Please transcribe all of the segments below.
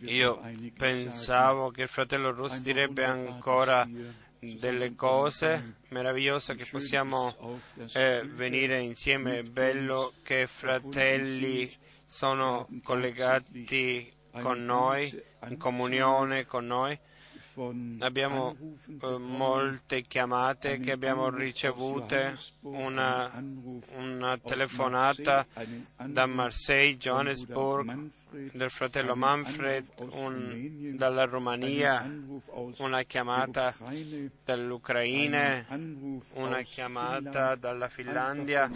Io pensavo che il fratello Russ direbbe ancora delle cose meravigliose che possiamo eh, venire insieme. È bello che fratelli sono collegati con noi, in comunione con noi. Abbiamo eh, molte chiamate che abbiamo ricevute, una, una telefonata da Marseille, Johannesburg, del fratello Manfred, un, dalla Romania, una chiamata dall'Ucraina, una chiamata dalla Finlandia,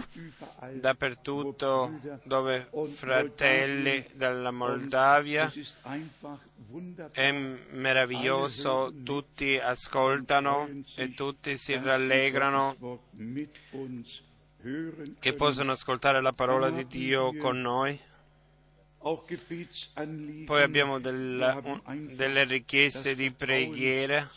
dappertutto dove fratelli dalla Moldavia. È meraviglioso, tutti ascoltano e tutti si rallegrano che possono ascoltare la parola di Dio con noi. Poi abbiamo della, un, delle richieste di preghiera,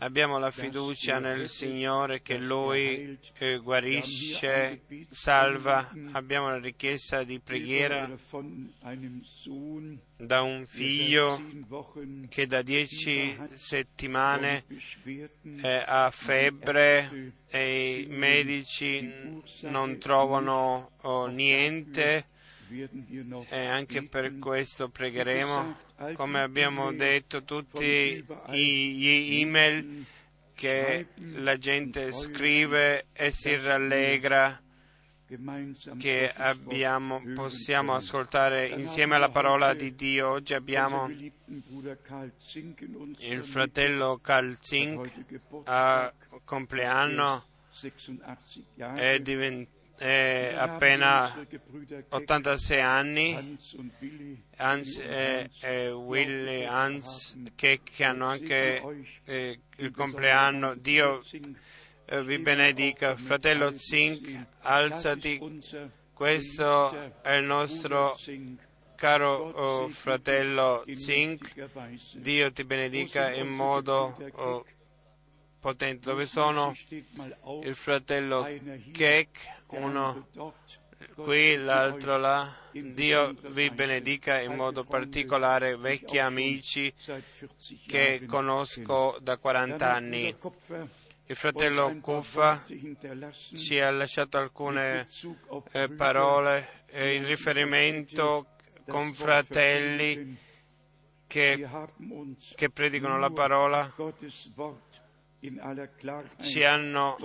abbiamo la fiducia nel Signore che Lui eh, guarisce, salva, abbiamo la richiesta di preghiera da un figlio che da dieci settimane eh, ha febbre e i medici non trovano oh, niente e anche per questo pregheremo, come abbiamo detto, tutti gli email che la gente scrive e si rallegra che abbiamo, possiamo ascoltare insieme alla parola di Dio. Oggi abbiamo il fratello Karl Zink a compleanno, è diventato è appena 86 anni, Hans e, e Willy Hans che, che hanno anche eh, il compleanno. Dio eh, vi benedica. Fratello Zink, alzati. Questo è il nostro caro oh, fratello Zink. Dio ti benedica in modo oh, potente. Dove sono il fratello Kek? Uno qui, l'altro là. Dio vi benedica in modo particolare, vecchi amici che conosco da 40 anni. Il fratello Kuffa ci ha lasciato alcune eh, parole eh, in riferimento con fratelli che, che predicano la parola, ci hanno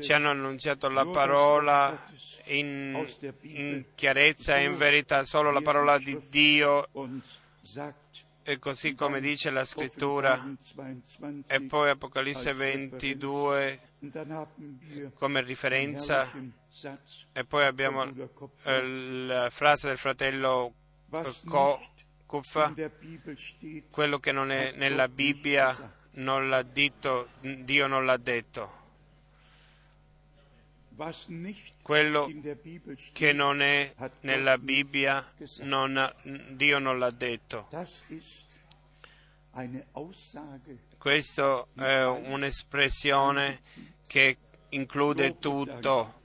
ci hanno annunziato la parola in, in chiarezza e in verità, solo la parola di Dio. e così come dice la scrittura. E poi Apocalisse 22 come riferenza e poi abbiamo la frase del fratello Kuffa quello che non è nella Bibbia non l'ha detto, Dio non l'ha detto quello che non è nella Bibbia, non, Dio non l'ha detto. Questa è un'espressione che include tutto.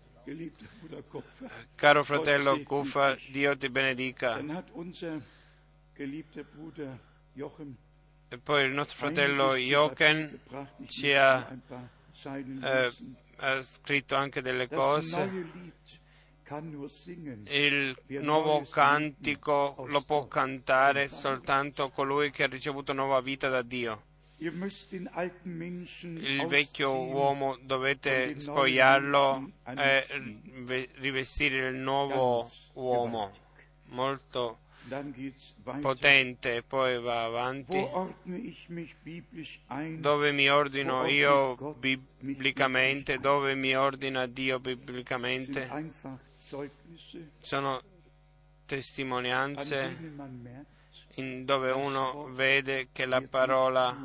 Caro fratello Kufa, Dio ti benedica. E poi il nostro fratello Jochen ci ha eh, ha scritto anche delle cose. Il nuovo cantico lo può cantare soltanto colui che ha ricevuto nuova vita da Dio. Il vecchio uomo dovete spogliarlo e rivestire il nuovo uomo, molto potente, poi va avanti. Dove mi ordino io biblicamente, dove mi ordina Dio biblicamente, sono testimonianze dove uno vede che la parola,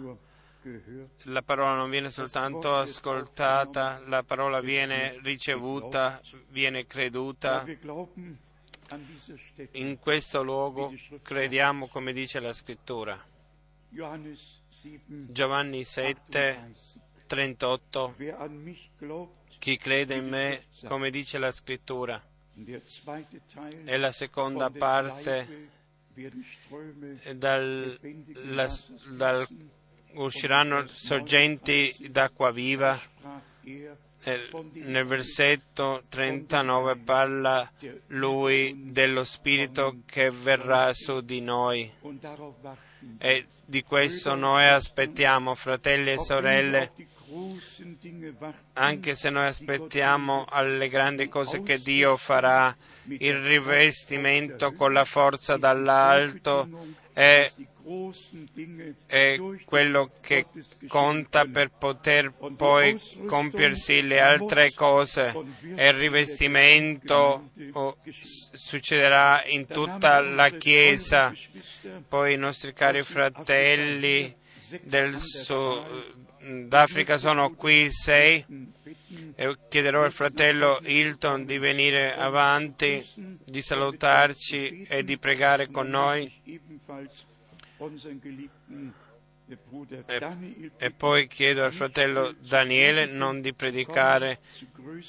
la parola non viene soltanto ascoltata, la parola viene ricevuta, viene creduta in questo luogo crediamo come dice la scrittura. Giovanni 7, 38. Chi crede in me, come dice la scrittura, e la seconda parte dal, la, dal, usciranno sorgenti d'acqua viva. Nel versetto 39 parla lui dello Spirito che verrà su di noi. E di questo noi aspettiamo, fratelli e sorelle, anche se noi aspettiamo alle grandi cose che Dio farà, il rivestimento con la forza dall'alto è, è quello che conta per poter poi compiersi le altre cose e il rivestimento succederà in tutta la Chiesa. Poi i nostri cari fratelli del Sudafrica sono qui sei e chiederò al fratello Hilton di venire avanti, di salutarci e di pregare con noi. E, e, poi chiedo al fratello Daniele non di predicare,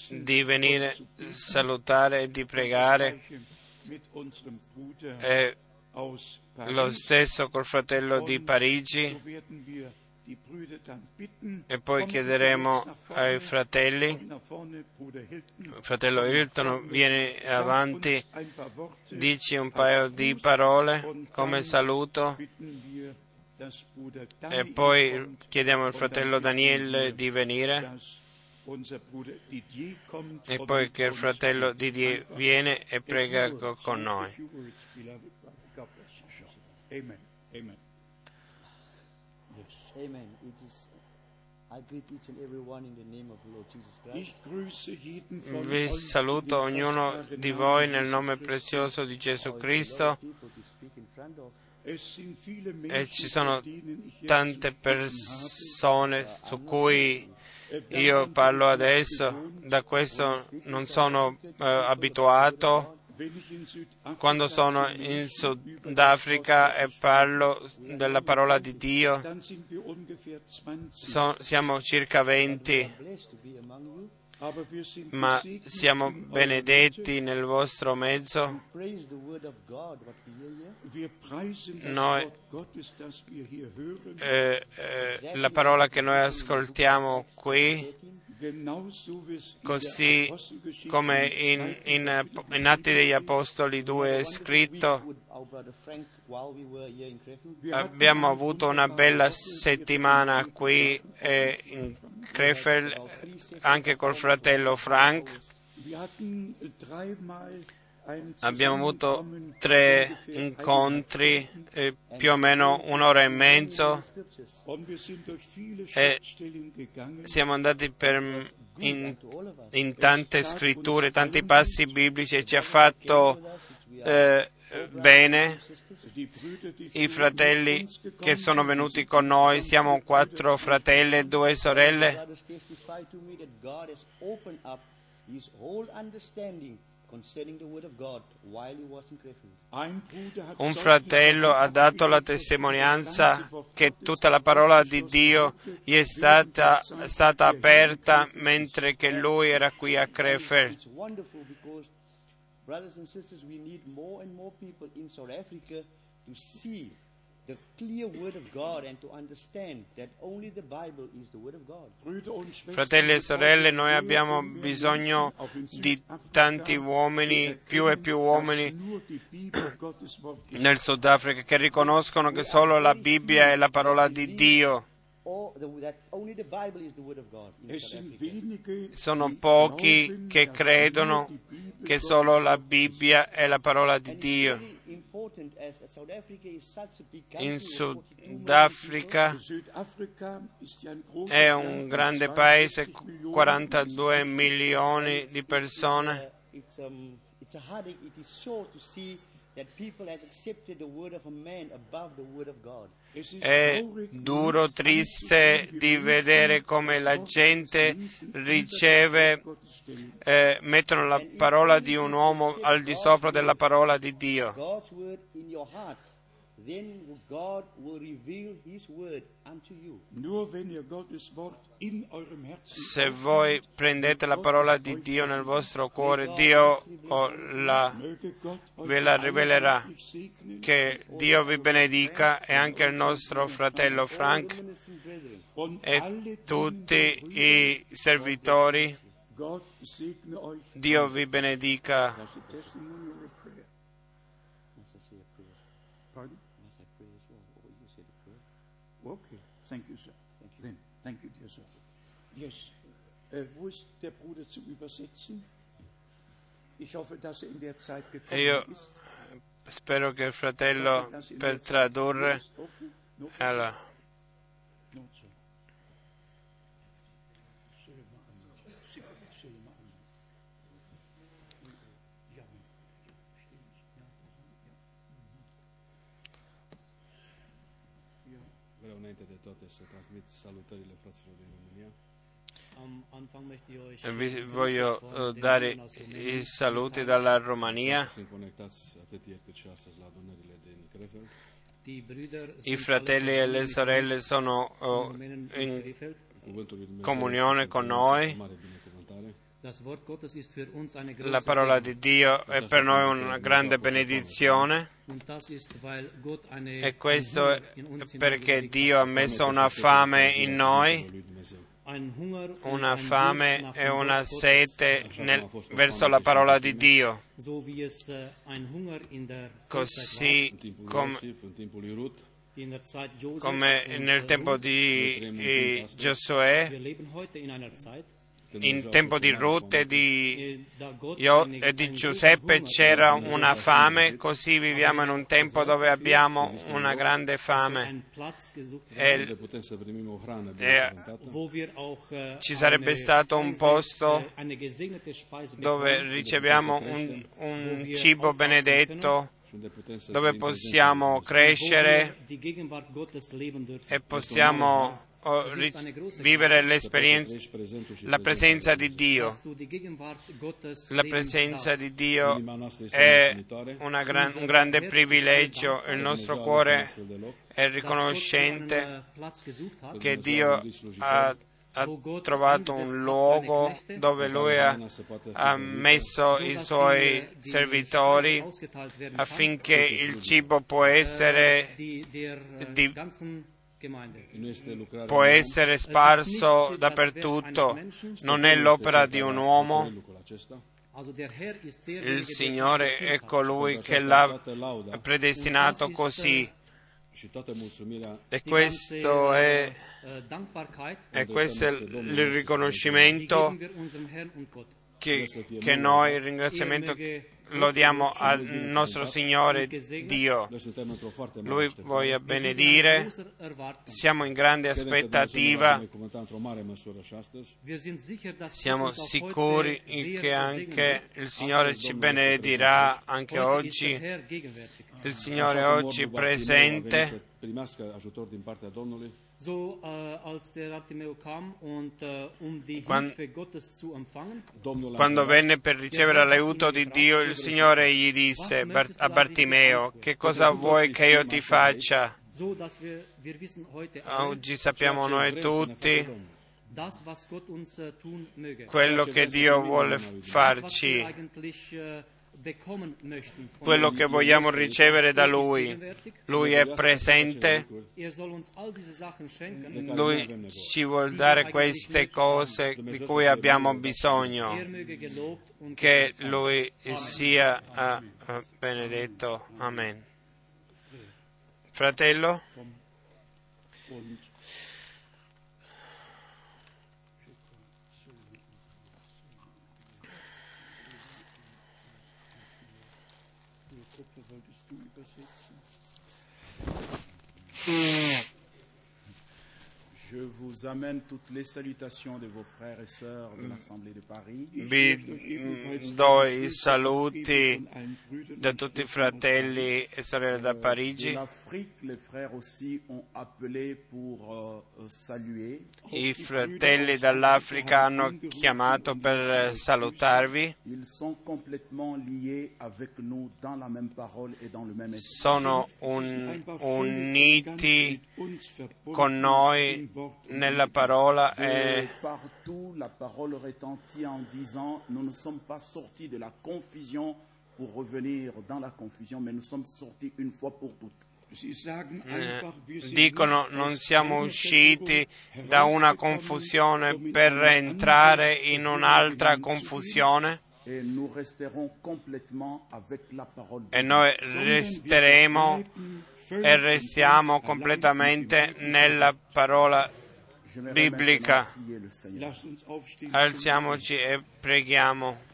di venire salutare e di pregare. E lo stesso col fratello di Parigi e poi chiederemo ai fratelli, il fratello Hilton viene avanti, dici un paio di parole come saluto. e poi chiediamo al fratello Daniele di venire. e poi che il fratello Didier viene e prega con noi. Amen. Amen. Amen. It is vi saluto ognuno di voi nel nome prezioso di Gesù Cristo. E ci sono tante persone su cui io parlo adesso, da questo non sono eh, abituato quando sono in Sudafrica e parlo della parola di Dio, so, siamo circa 20, ma siamo benedetti nel vostro mezzo. Noi, eh, eh, la parola che noi ascoltiamo qui così come in, in, in, Atti degli Apostoli 2 è scritto, abbiamo avuto una bella settimana qui eh, in Krefeld anche col fratello Frank. Abbiamo avuto tre incontri, eh, più o meno un'ora e mezzo, e siamo andati per, in, in, tante scritture, tanti passi biblici e ci ha fatto eh, bene. I fratelli che sono venuti con noi, siamo quattro fratelli e due sorelle un fratello ha dato la testimonianza che tutta la parola di Dio gli è stata, stata aperta mentre che lui era qui a Krefeld. Brothers and sisters, we need more and more people in South Africa to see Fratelli e sorelle, noi abbiamo bisogno di tanti uomini, più e più uomini nel Sudafrica che riconoscono che solo la Bibbia è la parola di Dio. Sono pochi che credono che solo la Bibbia è la parola di Dio in Sudafrica è un grande paese, 42 milioni di persone. È duro, triste di vedere come la gente riceve, eh, mettono la parola di un uomo al di sopra della parola di Dio. Se voi prendete la parola di Dio nel vostro cuore, Dio la, ve la rivelerà. Che Dio vi benedica e anche il nostro fratello Frank e tutti i servitori. Dio vi benedica. Äh, wo ist der Bruder zum Übersetzen? Ich hoffe, dass in der Zeit. Io spero che il fratello per tradurre. Allora. înainte de toate să transmit salutările fraților din România. Vi voglio eh, dare i saluti dalla Romania. I fratelli e le sorelle sono in oh, in comunione con noi. La parola di Dio è per noi una grande benedizione. E questo è perché Dio ha messo una fame in noi, Una fame e una sete nel- verso la parola di Dio, äh, così com- come nel äh, tempo di Giosuè, in tempo di Ruth e di äh, Io e di Giuseppe c'era una fame, così viviamo in un tempo dove abbiamo una grande fame. E E- äh, Ci sarebbe stato un posto äh, dove riceviamo un, un cibo benedetto, dove possiamo crescere e possiamo oh, vivere la presenza di Dio. La presenza di Dio è gran- un grande privilegio, il nostro cuore è riconoscente che Dio ha, ha trovato un luogo dove Lui ha, ha messo i suoi servitori affinché il cibo può essere, di- può essere sparso dappertutto, non è l'opera di un uomo, il Signore è colui che l'ha predestinato così. E questo è, e questo è il riconoscimento che, che noi, il ringraziamento lo diamo al nostro Signore Dio. Lui voglia benedire, siamo in grande aspettativa, siamo sicuri che anche il Signore ci benedirà anche oggi. Il Signore cum oggi presente, să primească ajutor din partea Domnului, So, als der Bartimeo kam und die Quan- Hilfe Gottes zu empfangen, Domnul a quando venne per ricevere l'aiuto di Dio, il Signore gli disse a Bartimeo, che cosa vuoi che io ti faccia? alle, Oggi sappiamo noi tutti äh, quello che Dio vuole farci, quello che vogliamo ricevere da Lui. Lui è presente, schenken. Lui ci vuol dare queste cose di cui abbiamo bisogno. Che. Lui sia ah, ah, benedetto. Amen. Fratello, うん。Je vous amène toutes les salutations de vos frères et sœurs de l'Assemblée de Paris. Vi do i saluti da tutti i fratelli e sorelle da Parigi. euh, euh. I fratelli dall'Africa hanno chiamato per salutarvi. Sono un- uniti con noi nella parola De partout, la parole retentit en disant Nous ne sommes pas sortis de la confusion pour revenir dans la confusion, mais nous sommes sortis une fois pour toutes. Sie sagen eh, dicono non siamo usciti da una confusione per entrare in un'altra confusione? E noi resteremo e restiamo completamente nella parola biblica. Alziamoci e preghiamo.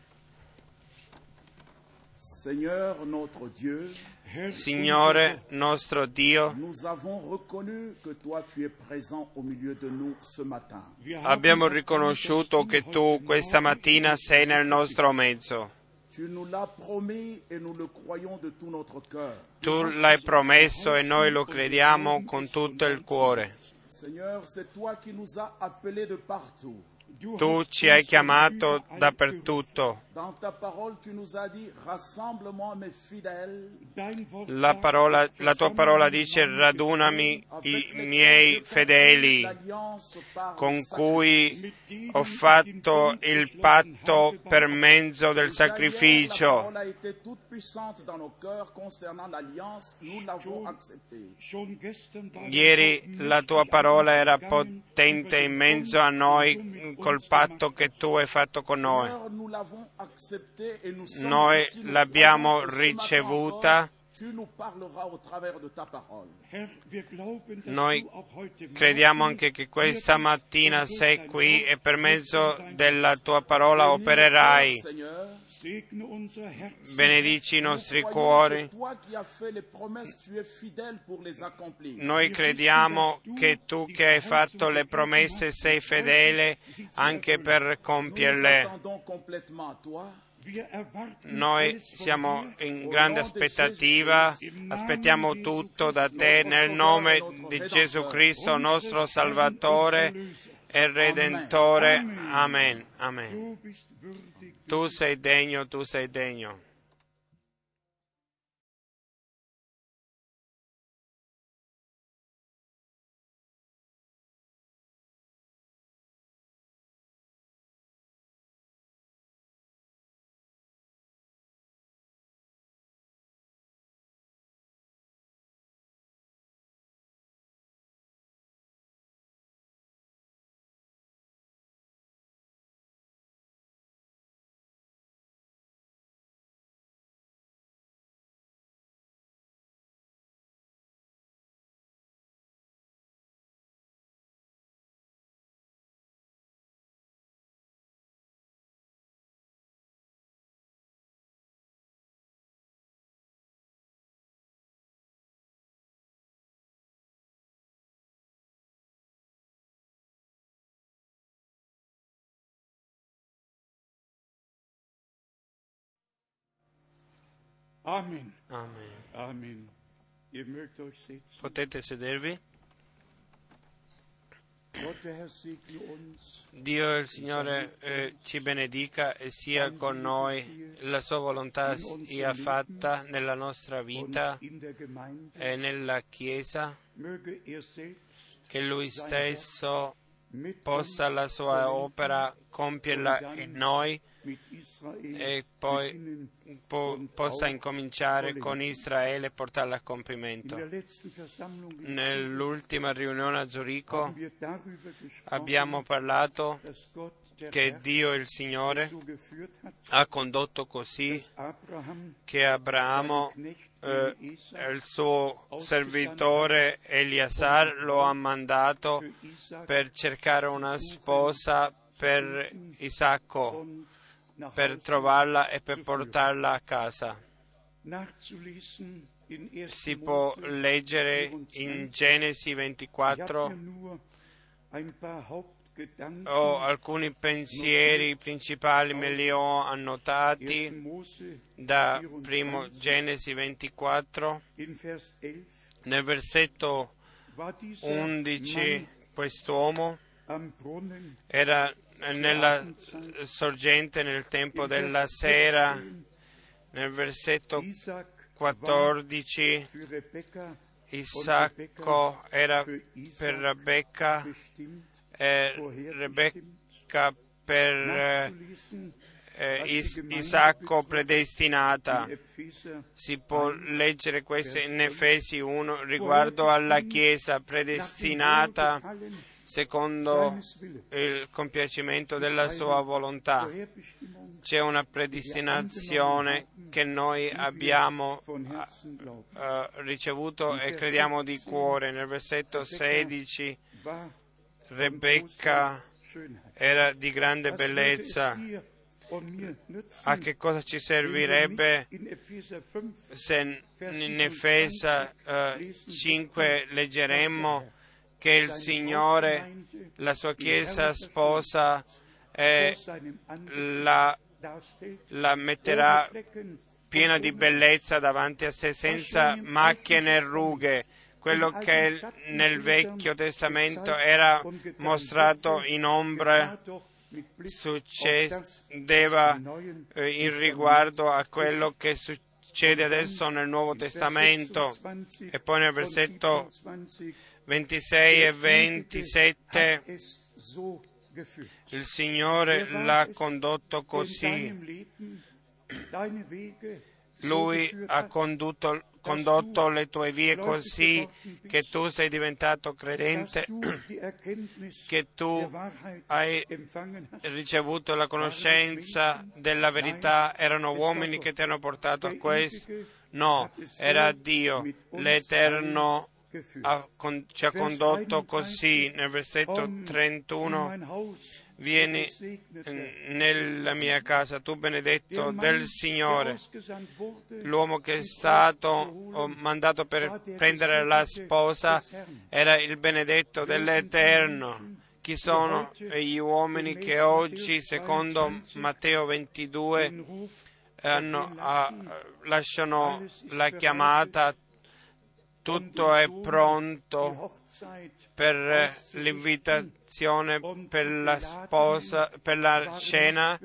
Signore nostro Dio, abbiamo riconosciuto che tu questa mattina sei nel nostro mezzo. Tu nous l'as promis et nous le croyons de tout notre cœur. Tu l'hai promesso e noi lo crediamo con tutto il cuore. Seigneur, c'est toi qui nous as appelés de partout. Tu ci hai chiamato dappertutto. La, parola- la tua parola dice radunami i miei fedeli con cui ho fatto il patto per mezzo del sacrificio. Ieri la tua parola era potente in mezzo a noi mit col patto che tu hai fatto con noi. Noi l'abbiamo ricevuta. Noi crediamo anche che questa mattina sei qui e per mezzo della tua parola opererai. Benedici i nostri cuori. Noi crediamo che tu che hai fatto le promesse sei fedele anche per compierle. Noi siamo in grande aspettativa, aspettiamo tutto da te nel nome di Gesù Cristo, nostro Salvatore e Redentore. Amen. Amen. Tu sei degno, tu sei degno. Amen. Amen. Amen. Potete sedervi? Uns. Dio il Signore eh, ci benedica e sia con noi la sua volontà sia fatta nella nostra vita e nella Chiesa, er che Lui stesso possa la sua opera compierla in noi e poi po- possa incominciare con Israele e portarla a compimento. Nell'ultima riunione a Zurigo abbiamo parlato che Dio il Signore ha condotto così che Abramo, eh, il suo servitore Eliasar, lo ha mandato per cercare una sposa per Isacco, per trovarla e per portarla a casa. nachzulesen in 1. Si può leggere in Genesi Ich habe 24, mir nur ein paar Hauptgedanken. Ho alcuni pensieri principali, me li ho 1. annotati da 24, primo Genesi 24. in Vers 11 Nel versetto war dieser 11 Mann quest'uomo era nella sorgente nel tempo della sera. Nel versetto Isaac 14 für Rebekka Isacco era per Rebecca bestimmt, e Rebecca per eh, eh, Is- Isacco predestinata. Si può leggere questo in Efesi 1 riguardo alla Chiesa predestinata secondo il compiacimento della sua volontà. C'è una predestinazione che noi abbiamo eh, ricevuto e crediamo di cuore. Nel versetto 16 War Rebecca era di grande bellezza. A che cosa ci servirebbe nicht in Epheser 5 se in Efesa eh, 5 leggeremmo che il Signore, la sua Chiesa sposa, eh, la, la metterà piena di bellezza davanti a sé, senza macchie né rughe. Quello che nel Vecchio Testamento era mostrato in ombra succedeva eh, in riguardo a quello che succede adesso nel Nuovo Testamento. E poi nel versetto 26 e 27 il Signore l'ha condotto così. Lui ha condotto, condotto le tue vie così che tu sei diventato credente, che tu hai ricevuto la conoscenza della verità. Erano uomini che ti hanno portato a questo? No, era Dio, l'Eterno ci ha condotto così. Nel versetto 31 vieni nella mia casa, tu benedetto del Signore. L'uomo che è stato oh, mandato per prendere la sposa era il benedetto dell'Eterno. Chi sono gli uomini che oggi, secondo Matteo 22, hanno, ah, lasciano la chiamata, tutto è pronto per l'invitazione per la sposa, per la cena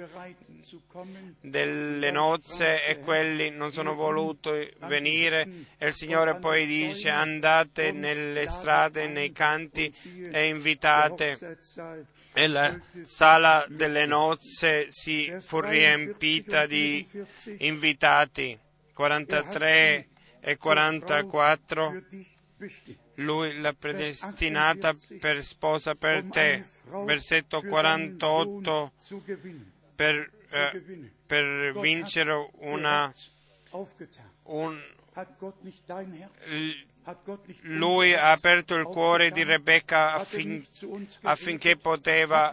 delle nozze e quelli non sono voluti venire. E il Signore poi dice andate nelle strade, nei canti e invitate. E la sala delle nozze si fu riempita di invitati. 43 e 44 lui l'ha predestinata per sposa per te. Versetto 48 per, eh, per vincere una, un, lui ha aperto il cuore di Rebecca affin, affinché poteva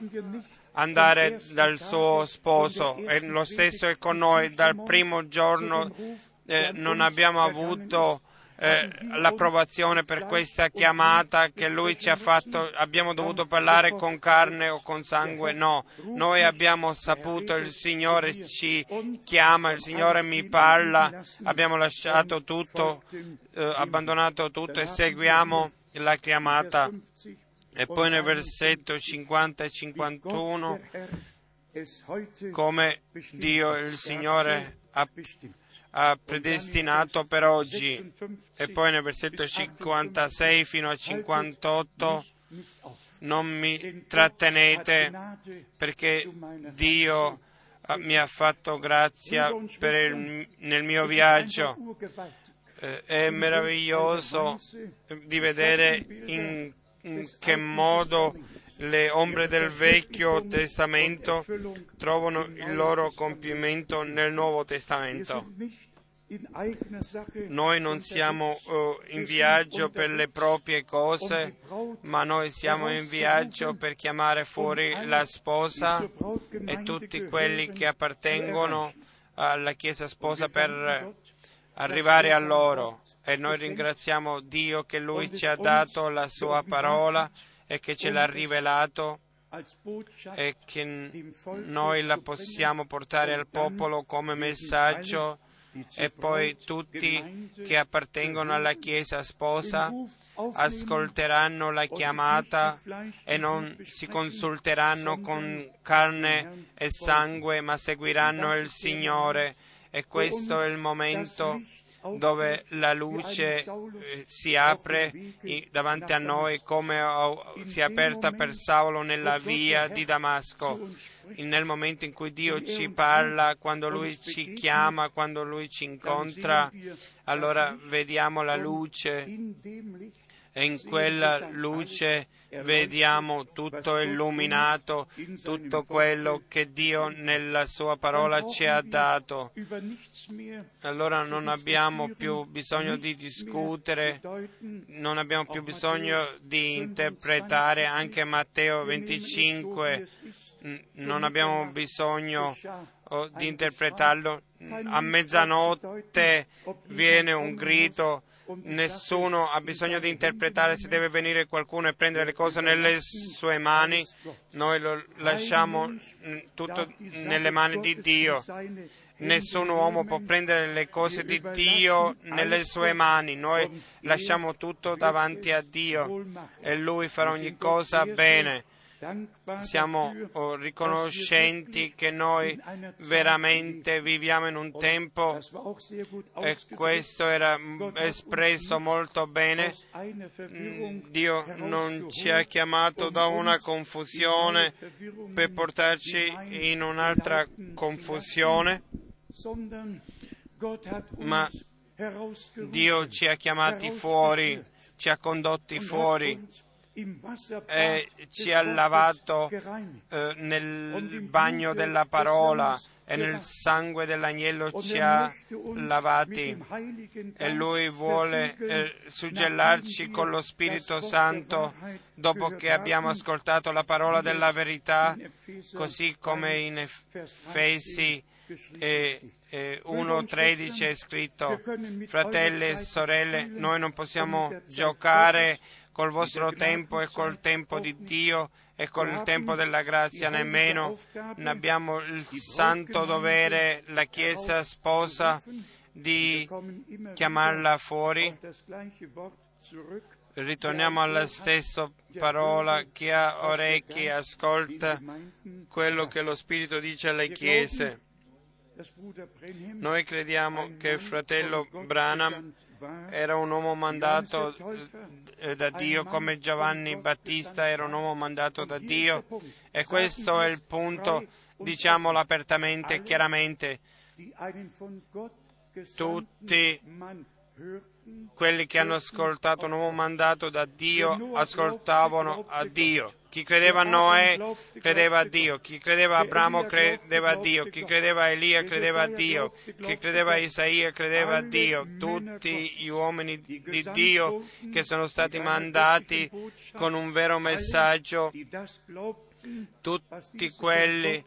andare dal suo sposo e lo stesso è con noi. Dal primo giorno eh, non abbiamo avuto eh, l'approvazione per questa chiamata che lui ci ha fatto, abbiamo dovuto parlare con carne o con sangue, no, noi abbiamo saputo il Signore ci chiama, il Signore mi parla, abbiamo lasciato tutto, eh, abbandonato tutto e seguiamo la chiamata. E poi nel versetto 50 e 51, come Dio il Signore ha predestinato per oggi. E poi nel versetto 56 fino a 58 non mi trattenete perché Dio mi ha fatto grazia il, nel mio viaggio. Eh, è meraviglioso di vedere in, in che modo le ombre del Vecchio Testamento trovano il loro compimento nel Nuovo Testamento. Noi non siamo uh, in viaggio per le proprie cose, ma noi siamo in viaggio per chiamare fuori la sposa e tutti quelli che appartengono alla Chiesa sposa per arrivare a loro. E noi ringraziamo Dio che Lui ci ha dato la sua parola e che ce l'ha rivelato e che noi la possiamo portare al popolo come messaggio e poi tutti che appartengono alla Chiesa sposa ascolteranno la chiamata e non si consulteranno con carne e sangue, ma seguiranno il Signore. E questo è il momento dove la luce eh, si apre davanti a noi come oh, si è aperta per Saulo nella via di Damasco. Nel momento in cui Dio ci parla, quando Lui ci chiama, quando Lui ci incontra, allora vediamo la luce e in quella luce vediamo tutto illuminato, tutto quello che Dio nella sua parola ci ha dato. Allora non abbiamo più bisogno di discutere, non abbiamo più bisogno di 25, interpretare anche Matteo wir nehmen es so, wie 25, es ist. N- Zur non abbiamo bisogno oh, di interpretarlo. A mezzanotte viene un grido, nessuno ha bisogno di interpretare se deve venire qualcuno e prendere le cose nelle sue mani. Noi lo lasciamo mm, tutto nelle mani di Dio. Nessun uomo può prendere le cose di Dio nelle sue mani, noi lasciamo tutto davanti a Dio e Lui farà ogni cosa bene. Siamo oh, riconoscenti che noi veramente viviamo in un tempo e questo era espresso molto bene. Mm, Dio non ci ha chiamato da una confusione per portarci in un'altra confusione, ma Dio ci ha chiamati fuori, ci ha condotti fuori e ci ha lavato eh, nel bagno della parola e nel sangue dell'agnello ci ha lavati. e lui vuole eh, suggellarci con lo Spirito Santo dopo che abbiamo ascoltato la parola della verità, così come in Efesi eh, eh, 1.13 è scritto, fratelli e sorelle, noi non possiamo giocare col vostro tempo e col tempo di Dio e col tempo della grazia, nemmeno ne abbiamo il santo dovere, la Chiesa sposa, di chiamarla fuori. Ritorniamo alla stessa parola, chi ha orecchi ascolta quello che lo Spirito dice alle chiese. Noi crediamo che il fratello Branham era un uomo mandato eh, da Dio come Giovanni Battista era un uomo mandato da Dio e questo è il punto, diciamolo apertamente e chiaramente. Tutti quelli che hanno ascoltato un uomo mandato da Dio ascoltavano a Dio. Chi credeva a Noè credeva a Dio, chi credeva a Abramo credeva a Dio, chi credeva a Elia credeva a Dio, chi credeva a Isaia credeva a Dio. Tutti gli uomini di Dio che sono stati mandati con un vero messaggio, tutti quelli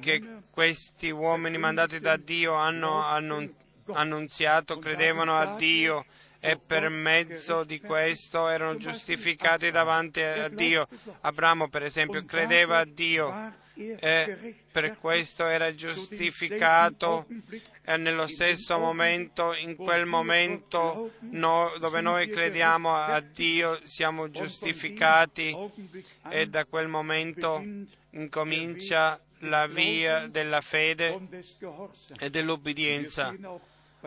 che questi uomini mandati da Dio hanno annunziato credevano a Dio e per mezzo di questo erano giustificati davanti a Dio. Abramo, per esempio, credeva a Dio e per questo era giustificato e nello stesso momento, in quel momento no, dove noi crediamo a Dio, siamo giustificati e da quel momento incomincia la via della fede e dell'obbedienza.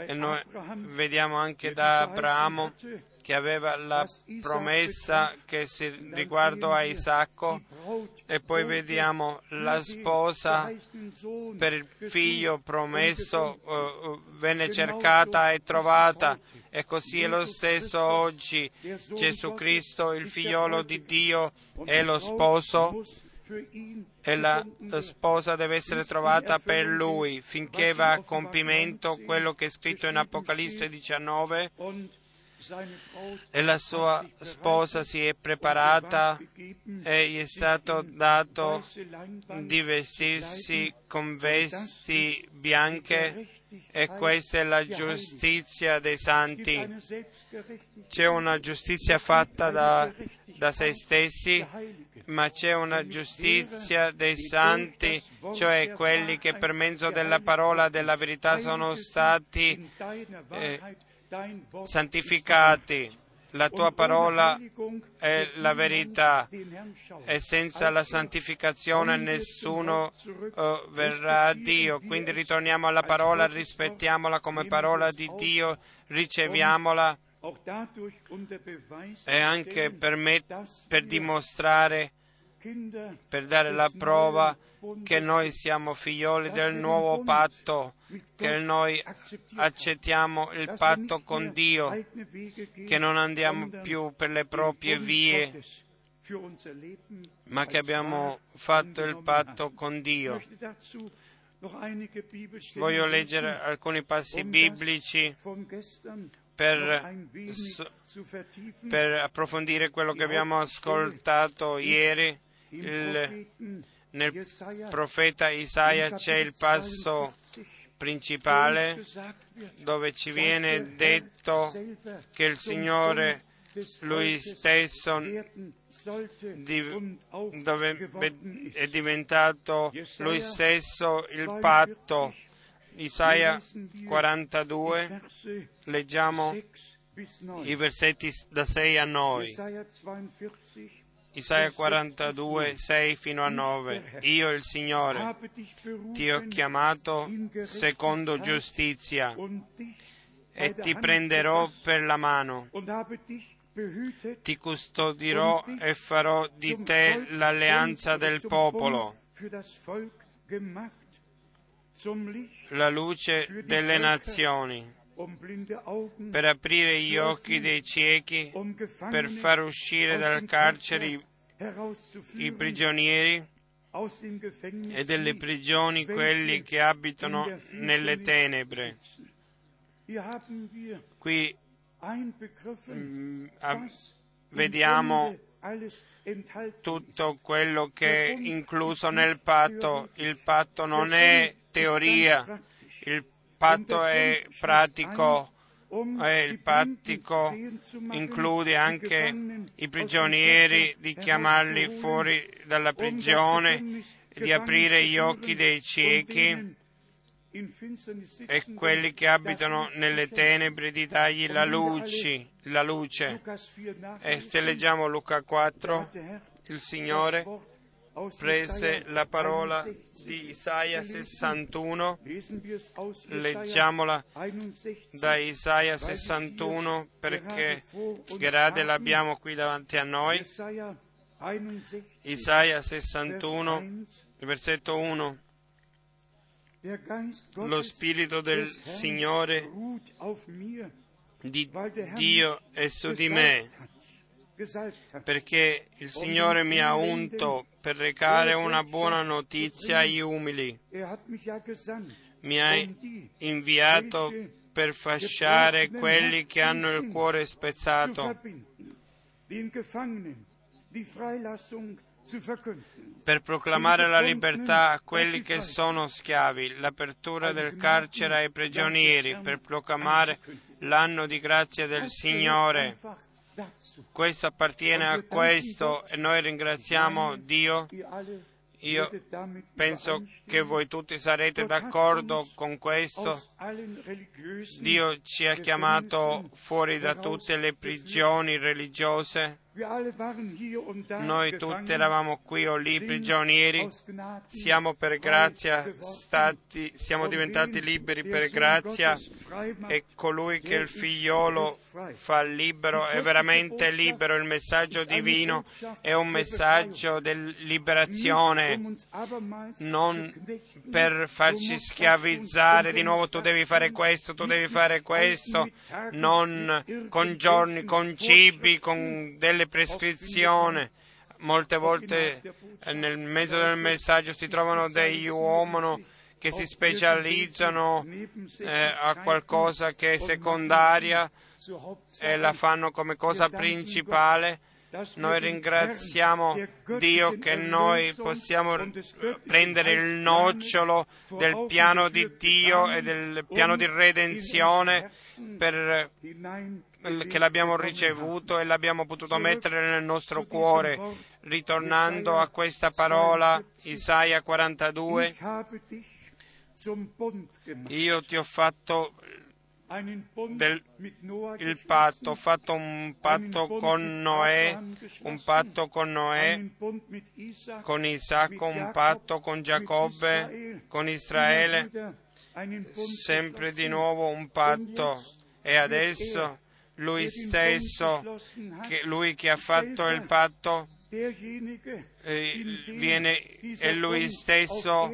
E noi vediamo anche da Abramo che aveva la promessa che si riguardo a Isacco e poi vediamo la sposa per il figlio promesso uh, venne cercata e trovata. e così è lo stesso oggi. Gesù Cristo, il figliolo di Dio, è lo sposo e la sposa deve essere trovata per lui finché va a compimento quello che è scritto in Apocalisse 19 e la sua sposa si è preparata e gli è stato dato di vestirsi con vesti bianche e questa è la giustizia dei santi. C'è una giustizia fatta da da se stessi, ma c'è una giustizia dei santi, cioè quelli che per mezzo della parola della verità sono stati eh, santificati. La tua parola è la verità e senza la santificazione nessuno uh, verrà a Dio. Quindi ritorniamo alla parola, rispettiamola come parola di Dio, riceviamola e anche per, me, per dimostrare, per dare la prova che noi siamo figlioli del nuovo patto, che noi accettiamo il patto con Dio, che non andiamo più per le proprie vie, ma che abbiamo fatto il patto con Dio. Voglio leggere alcuni passi biblici per, per approfondire quello che abbiamo ascoltato ieri. Il, nel profeta Isaia c'è il passo principale dove ci viene detto che il Signore lui stesso dove è diventato lui stesso il patto. Isaia 42, leggiamo i versetti da 6 a 9. Isaia 42, 6 fino a 9. Io, il Signore, ti ho chiamato secondo giustizia e ti prenderò per la mano. Ti custodirò e farò di te l'alleanza del popolo, la luce delle nazioni per aprire gli occhi dei ciechi, per far uscire dal carcere i, prigionieri e delle prigioni quelli che abitano nelle tenebre. Qui mm, vediamo tutto quello che è incluso nel patto. Il patto non è teoria, il patto è pratico e il pattico include anche i prigionieri di chiamarli fuori dalla prigione, di aprire gli occhi dei ciechi e quelli che abitano nelle tenebre di dargli la luce, la luce. E se leggiamo Luca 4, il Signore prese la parola di Isaia 61, leggiamola da Isaia 61 perché grade l'abbiamo qui davanti a noi. Isaia 61, versetto 1. Lo Spirito del Signore di Dio è su di me perché il Signore mi ha unto per recare una buona notizia agli umili. Mi ha inviato per fasciare quelli che hanno il cuore spezzato, per proclamare la libertà a quelli che sono schiavi, l'apertura del carcere ai prigionieri, per proclamare l'anno di grazia del Signore questo appartiene a questo e noi ringraziamo Dio. Io penso che voi tutti sarete d'accordo con questo. Dio ci ha chiamato fuori da tutte le prigioni religiose noi tutti eravamo qui o lì prigionieri, siamo per grazia stati, siamo diventati liberi per grazia e colui che il figliolo fa libero è veramente libero. Il messaggio divino è un messaggio di liberazione, non per farci schiavizzare di nuovo tu devi fare questo, tu devi fare questo, non con giorni, con cibi, con delle prescrizione. Molte volte eh, nel mezzo del messaggio si trovano degli uomini che si specializzano eh, a qualcosa che è secondaria e la fanno come cosa principale. Noi ringraziamo Dio che noi possiamo prendere il nocciolo del piano di Dio e del piano di redenzione per che l'abbiamo ricevuto e l'abbiamo potuto mettere nel nostro cuore. Ritornando a questa parola, Isaia 42, io ti ho fatto del, il patto, ho fatto un patto con Noè, un patto con Noè, con Isacco, un patto con Giacobbe, con Israele, sempre di nuovo un patto. E adesso lui stesso, che, lui che ha fatto il patto, eh, viene, è lui stesso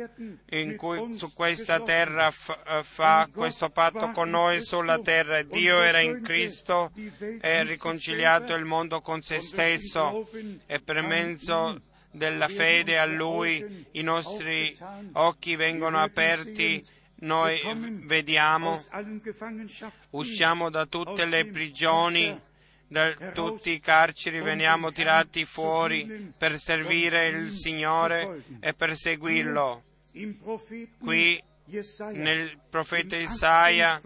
in cui su questa terra fa, fa questo patto con noi sulla terra. Dio era in Cristo e ha riconciliato il mondo con se stesso e per mezzo della fede a Lui i nostri occhi vengono aperti noi vediamo, usciamo da tutte le prigioni, da tutti i carceri, veniamo tirati fuori per servire il Signore e per seguirlo. Qui nel profeta Isaia,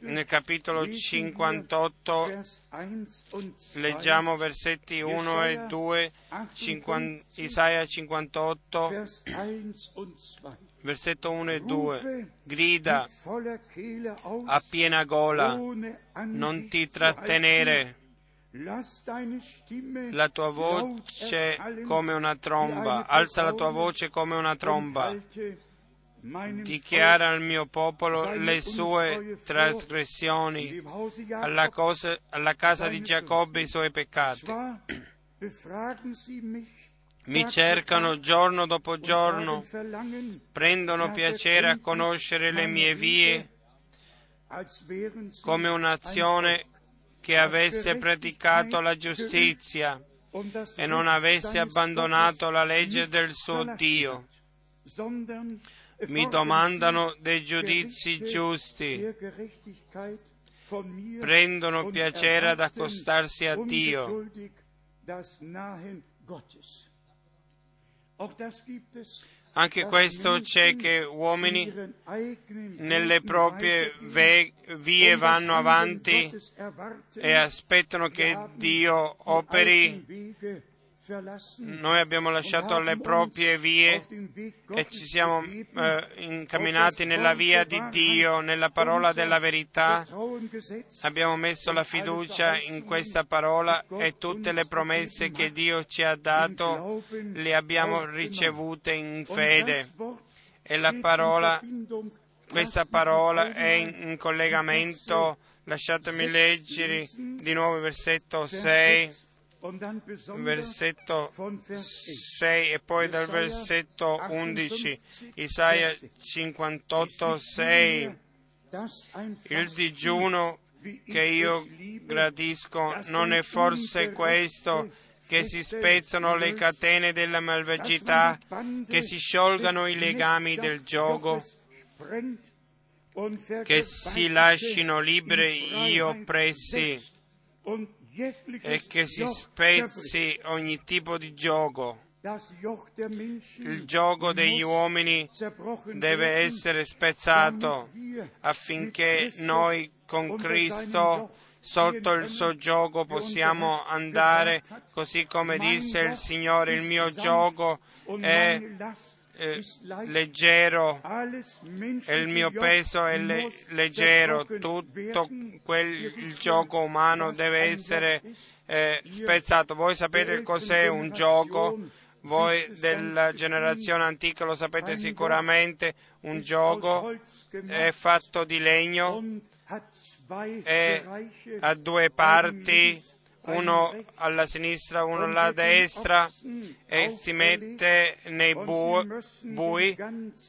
nel capitolo 58, leggiamo versetti 1 e 2, 50, Isaia 58, versetto 1 e 2, grida a piena gola, non ti trattenere, la tua voce come una tromba, alza la tua voce come una tromba, dichiara al mio popolo le sue trasgressioni, alla, cosa, alla casa di Giacobbe i suoi peccati. Mi cercano giorno dopo giorno, prendono piacere a conoscere le mie vie come un'azione che avesse praticato la giustizia e non avesse abbandonato la legge del suo Dio. Mi domandano dei giudizi giusti, prendono piacere ad accostarsi a Dio. Anche questo c'è che uomini nelle proprie vie vanno avanti e aspettano che Dio operi noi abbiamo lasciato le proprie vie e ci siamo eh, incamminati nella via di Dio, nella parola della verità. Abbiamo messo la fiducia in questa parola e tutte le promesse che Dio ci ha dato le abbiamo ricevute in fede. E la parola, questa parola è in, collegamento. Lasciatemi leggere di nuovo il versetto 6 versetto 6 e poi dal versetto 11, Isaia 58, 6. Il digiuno che io gradisco non è forse questo che si spezzano le catene della malvagità, che si sciolgano i legami del gioco, che si lasciano liberi gli oppressi e che si spezzi ogni tipo di gioco. Il gioco degli uomini deve essere spezzato affinché noi con Cristo sotto il suo gioco possiamo andare, così come disse il Signore, il mio gioco è eh, leggero. E il mio peso è le- leggero, tutto quel il gioco umano deve essere eh, spezzato. Voi sapete cos'è un gioco? Voi della generazione antica lo sapete sicuramente, un gioco è fatto di legno e ha due parti uno alla sinistra, uno alla destra e si mette nei bu- bui,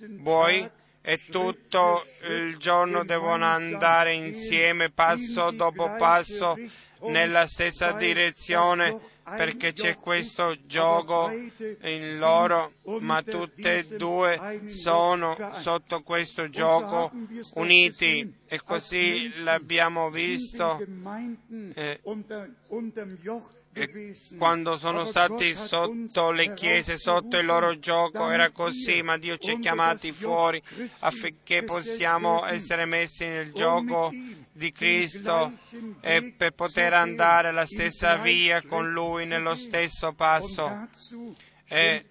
buoi e tutto il giorno devono andare insieme passo dopo passo nella stessa direzione perché c'è questo gioco in loro, ma tutte e due sono sotto questo gioco uniti. e così l'abbiamo visto eh, quando sono stati sotto le chiese, sotto il loro gioco, era così, ma Dio ci ha chiamati fuori affinché possiamo essere messi nel gioco di Cristo e per poter andare la stessa via con Lui nello stesso passo. E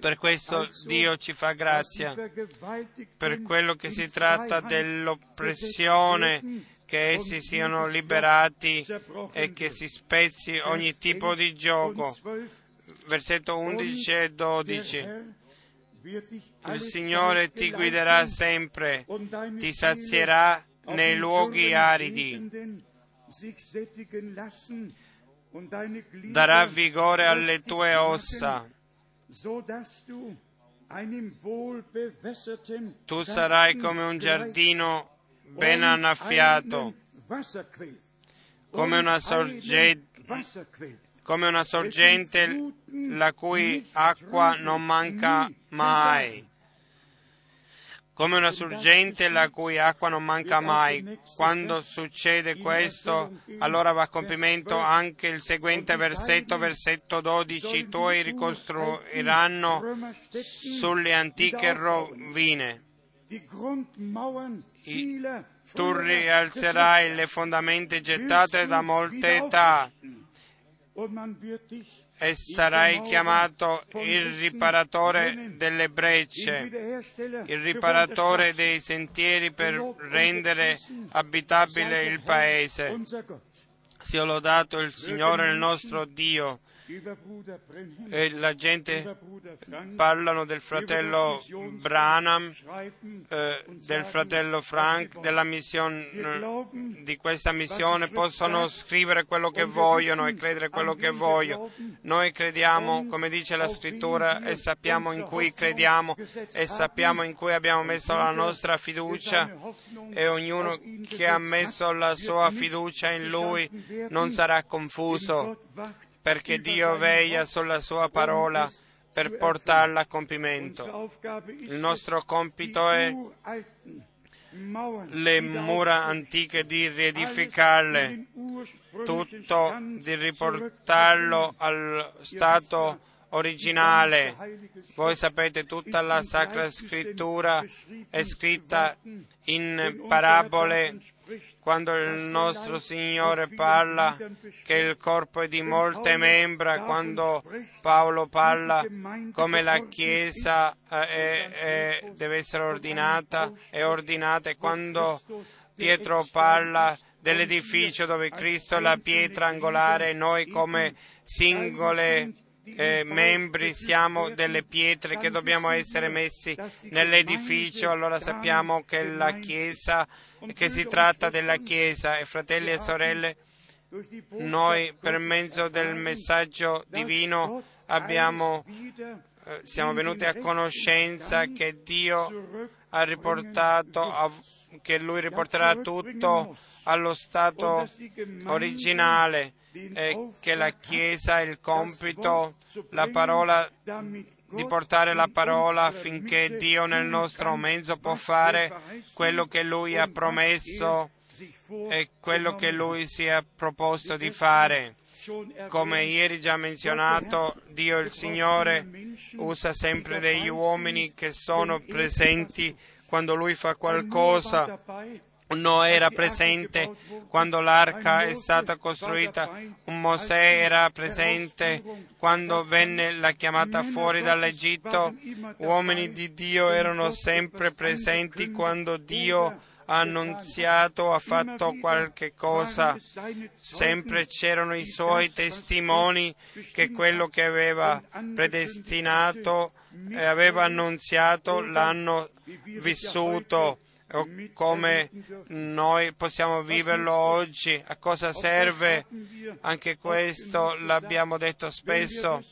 per questo Dio ci fa grazia, per quello che si tratta dell'oppressione, che essi siano liberati e che si spezzi ogni tipo di gioco. Versetto 11 e 12. Il Signore ti guiderà sempre, ti sazierà nei luoghi aridi, darà vigore alle tue ossa. Tu sarai come un giardino ben annaffiato, come una, sorge- come una sorgente la cui acqua non manca mai come una sorgente la cui acqua non manca mai. Quando succede questo, allora va a compimento anche il seguente versetto, versetto 12, i tuoi ricostruiranno sulle antiche rovine. I, tu rialzerai le fondamenta gettate da molte età e sarai chiamato il riparatore delle brecce, il riparatore dei sentieri per rendere abitabile il paese. Sia lodato il Signore il nostro Dio. E la gente parlano del fratello Branham, eh, del fratello Frank, della missione, di questa missione, possono scrivere quello che vogliono e credere quello che vogliono. Noi crediamo, come dice la scrittura, e sappiamo in cui crediamo e sappiamo in cui abbiamo messo la nostra fiducia e ognuno che ha messo la sua fiducia in lui non sarà confuso perché Dio veglia sulla sua parola per portarla a compimento. Il nostro compito è le mura antiche di riedificarle, tutto di riportarlo al stato originale. Voi sapete, tutta la Sacra Scrittura è scritta in parabole quando il nostro Signore parla che il corpo è di molte membra, quando Paolo parla come la Chiesa è, è, deve essere ordinata, è ordinata, e quando Pietro parla dell'edificio dove Cristo è la pietra angolare, noi come singole eh, membri siamo delle pietre che dobbiamo essere messi nell'edificio, allora sappiamo che la Chiesa, che si tratta della Chiesa. E fratelli e sorelle, noi per mezzo del messaggio divino abbiamo, eh, siamo venuti a conoscenza che Dio ha riportato, che Lui riporterà tutto allo stato originale e che la Chiesa ha il compito, la parola, di portare la parola affinché Dio nel nostro mezzo può fare quello che Lui ha promesso e quello che Lui si è proposto di fare. Come ieri già menzionato, Dio il Signore usa sempre degli uomini che sono presenti quando Lui fa qualcosa Noè era presente quando l'arca è stata costruita, un Mosè era presente quando venne la chiamata fuori dall'Egitto, uomini di Dio erano sempre presenti quando Dio ha annunziato, ha fatto qualche cosa, sempre c'erano i suoi testimoni che quello che aveva predestinato e aveva annunziato l'hanno vissuto come noi possiamo viverlo oggi, a cosa serve, anche questo l'abbiamo detto spesso,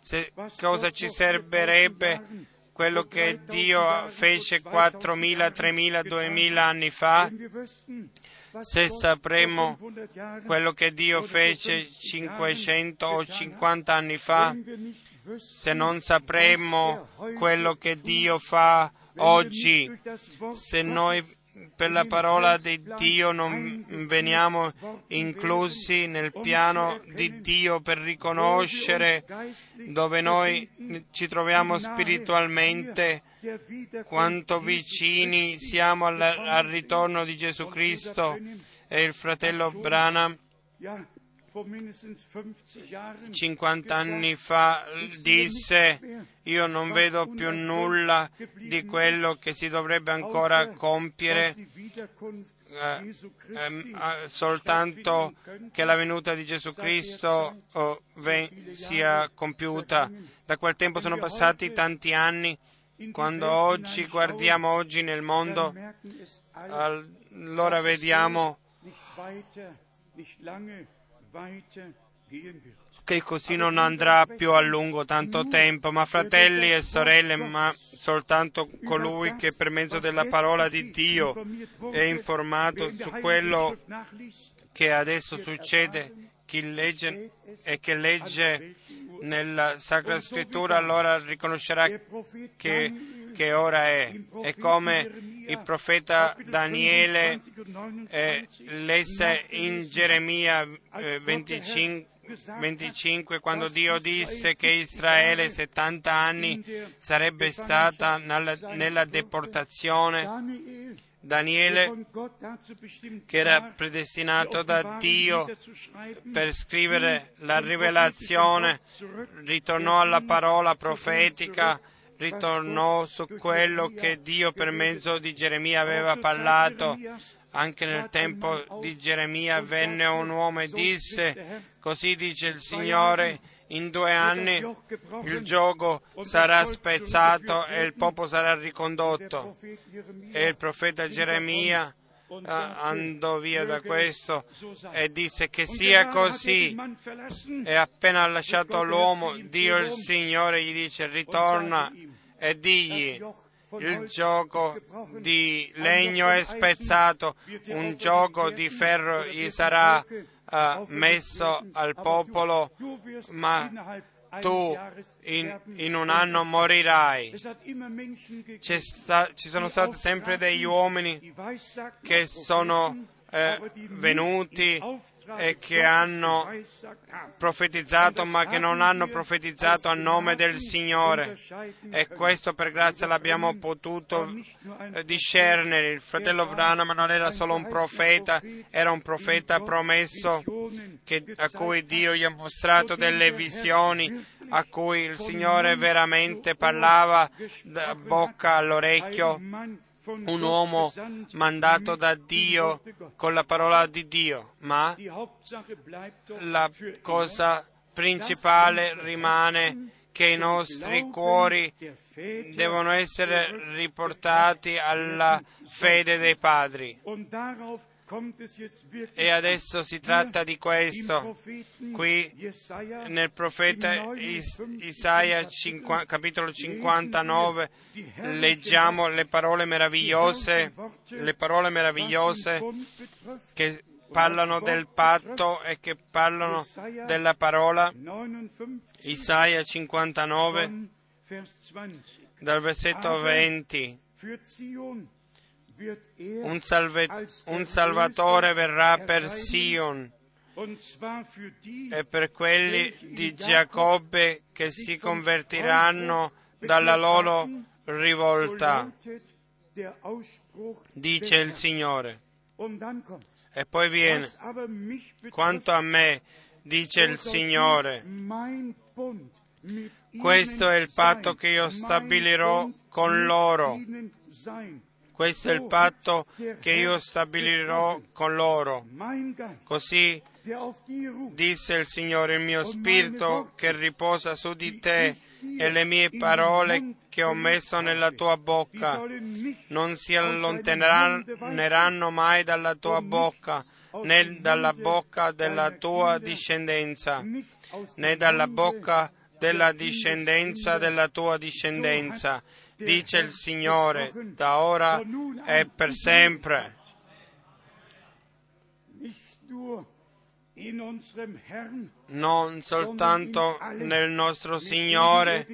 Se, cosa ci servirebbe? Quello che Dio fece 4.000, 3.000, 2.000 anni fa, se sapremo quello che Dio fece 500 o 50 anni fa, se non sapremo quello che Dio fa oggi, se noi per la parola di Dio non veniamo inclusi nel piano di Dio per riconoscere dove noi ci troviamo spiritualmente, quanto vicini siamo al, al ritorno di Gesù Cristo e il fratello Branham 50 anni fa disse io non vedo più nulla di quello che si dovrebbe ancora compiere eh, eh, soltanto che la venuta di Gesù Cristo oh, ven- sia compiuta. Da quel tempo sono passati tanti anni. Quando oggi guardiamo oggi nel mondo, allora vediamo che così non andrà più a lungo tanto tempo, ma fratelli e sorelle, ma soltanto colui che per mezzo della parola di Dio è informato su quello che adesso succede, chi legge e che legge nella Sacra Scrittura allora riconoscerà che, che ora è. È come il profeta Daniele eh, lesse in Geremia eh, 25, 25 quando Dio disse che Israele 70 anni sarebbe stata nella, nella deportazione. Daniele, che era predestinato da Dio per scrivere la rivelazione, ritornò alla parola profetica, ritornò su quello che Dio per mezzo di Geremia aveva parlato. Anche nel tempo di Geremia venne un uomo e disse, così dice il Signore, in due anni il gioco sarà spezzato e il popolo sarà ricondotto. E il profeta Geremia andò via da questo e disse che sia così. E appena ha lasciato l'uomo, Dio il Signore gli dice ritorna e digli il gioco di legno è spezzato, un gioco di ferro gli sarà uh, messo al popolo, ma tu in, in un anno morirai. Sta, ci sono stati sempre degli uomini che sono eh, venuti e che hanno profetizzato ma che non hanno profetizzato a nome del Signore e questo per grazia l'abbiamo potuto discernere. Il fratello Branham non era solo un profeta, era un profeta promesso che, a cui Dio gli ha mostrato delle visioni, a cui il Signore veramente parlava da bocca all'orecchio un uomo mandato da Dio con la parola di Dio, ma la cosa principale rimane che i nostri cuori devono essere riportati alla fede dei padri. E adesso si tratta di questo. Qui nel profeta Is- Isaia 5, capitolo 59 leggiamo le parole meravigliose, le parole meravigliose che parlano del patto e che parlano della parola. Isaia 59 dal versetto 20 un, salve, un Salvatore verrà per Sion. e per quelli di Giacobbe che si convertiranno dalla loro rivolta, dice il Signore. E poi viene, quanto a me, dice il Signore, questo è il patto che io stabilirò con loro questo è il patto che io stabilirò con loro. Così disse il Signore, il mio spirito che riposa su di te e le mie parole che ho messo nella tua bocca. non si allontaneranno mai dalla tua bocca, né dalla bocca della tua discendenza, né dalla bocca della discendenza della tua discendenza dice il Signore, da ora e per sempre. Non soltanto nel nostro Signore,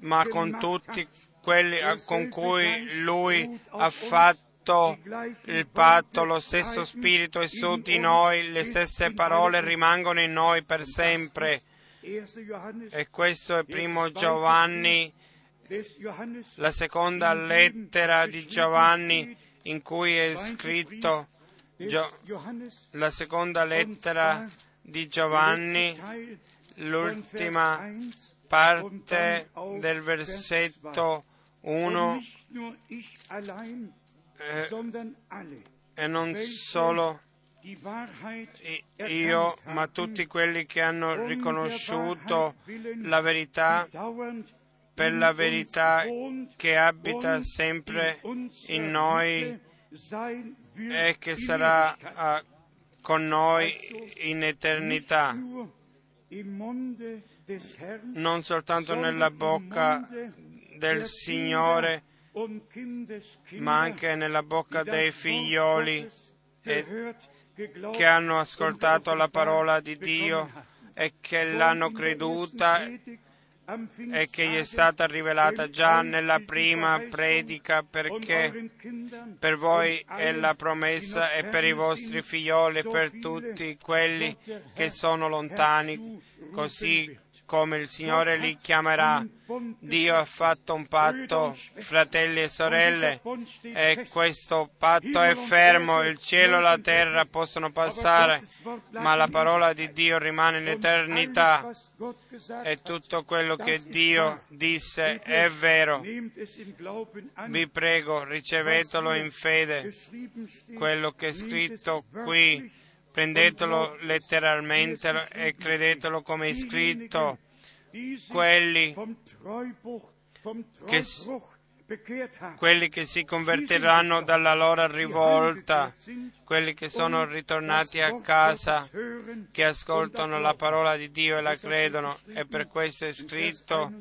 ma con tutti quelli con cui Lui ha fatto il patto, lo stesso Spirito è su di noi, le stesse parole rimangono in noi per sempre. E questo è primo Giovanni, la seconda lettera di Giovanni in cui è scritto Gio- la seconda lettera di Giovanni, l'ultima parte del versetto 1 eh, e non solo io, ma tutti quelli che hanno riconosciuto la verità per la verità che abita sempre in noi e che sarà uh, con noi in eternità, non soltanto nella bocca del Signore, ma anche nella bocca dei figlioli che hanno ascoltato la parola di Dio e che l'hanno creduta e che gli è stata rivelata già nella prima predica perché per voi è la promessa e per i vostri figlioli e per tutti quelli che sono lontani, così come il Signore li chiamerà. Dio ha fatto un patto, fratelli e sorelle, e questo patto è fermo. Il cielo e la terra possono passare, ma la parola di Dio rimane in eternità. E tutto quello che Dio disse è vero. Vi prego, ricevetelo in fede. Quello che è scritto qui prendetelo letteralmente e credetelo come è scritto. Quelli che, quelli che si convertiranno dalla loro rivolta, quelli che sono ritornati a casa, che ascoltano la parola di Dio e la credono, e per questo è scritto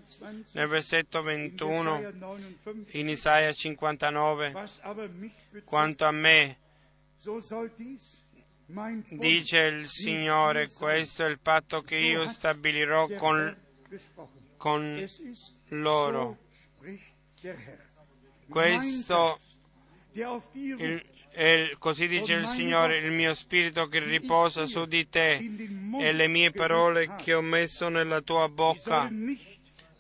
nel versetto 21 in Isaia 59, quanto a me, dice il Signore, questo è il patto che io stabilirò con, con loro. Questo il, è, così dice il Signore, il mio spirito che riposa su di te e le mie parole che ho messo nella tua bocca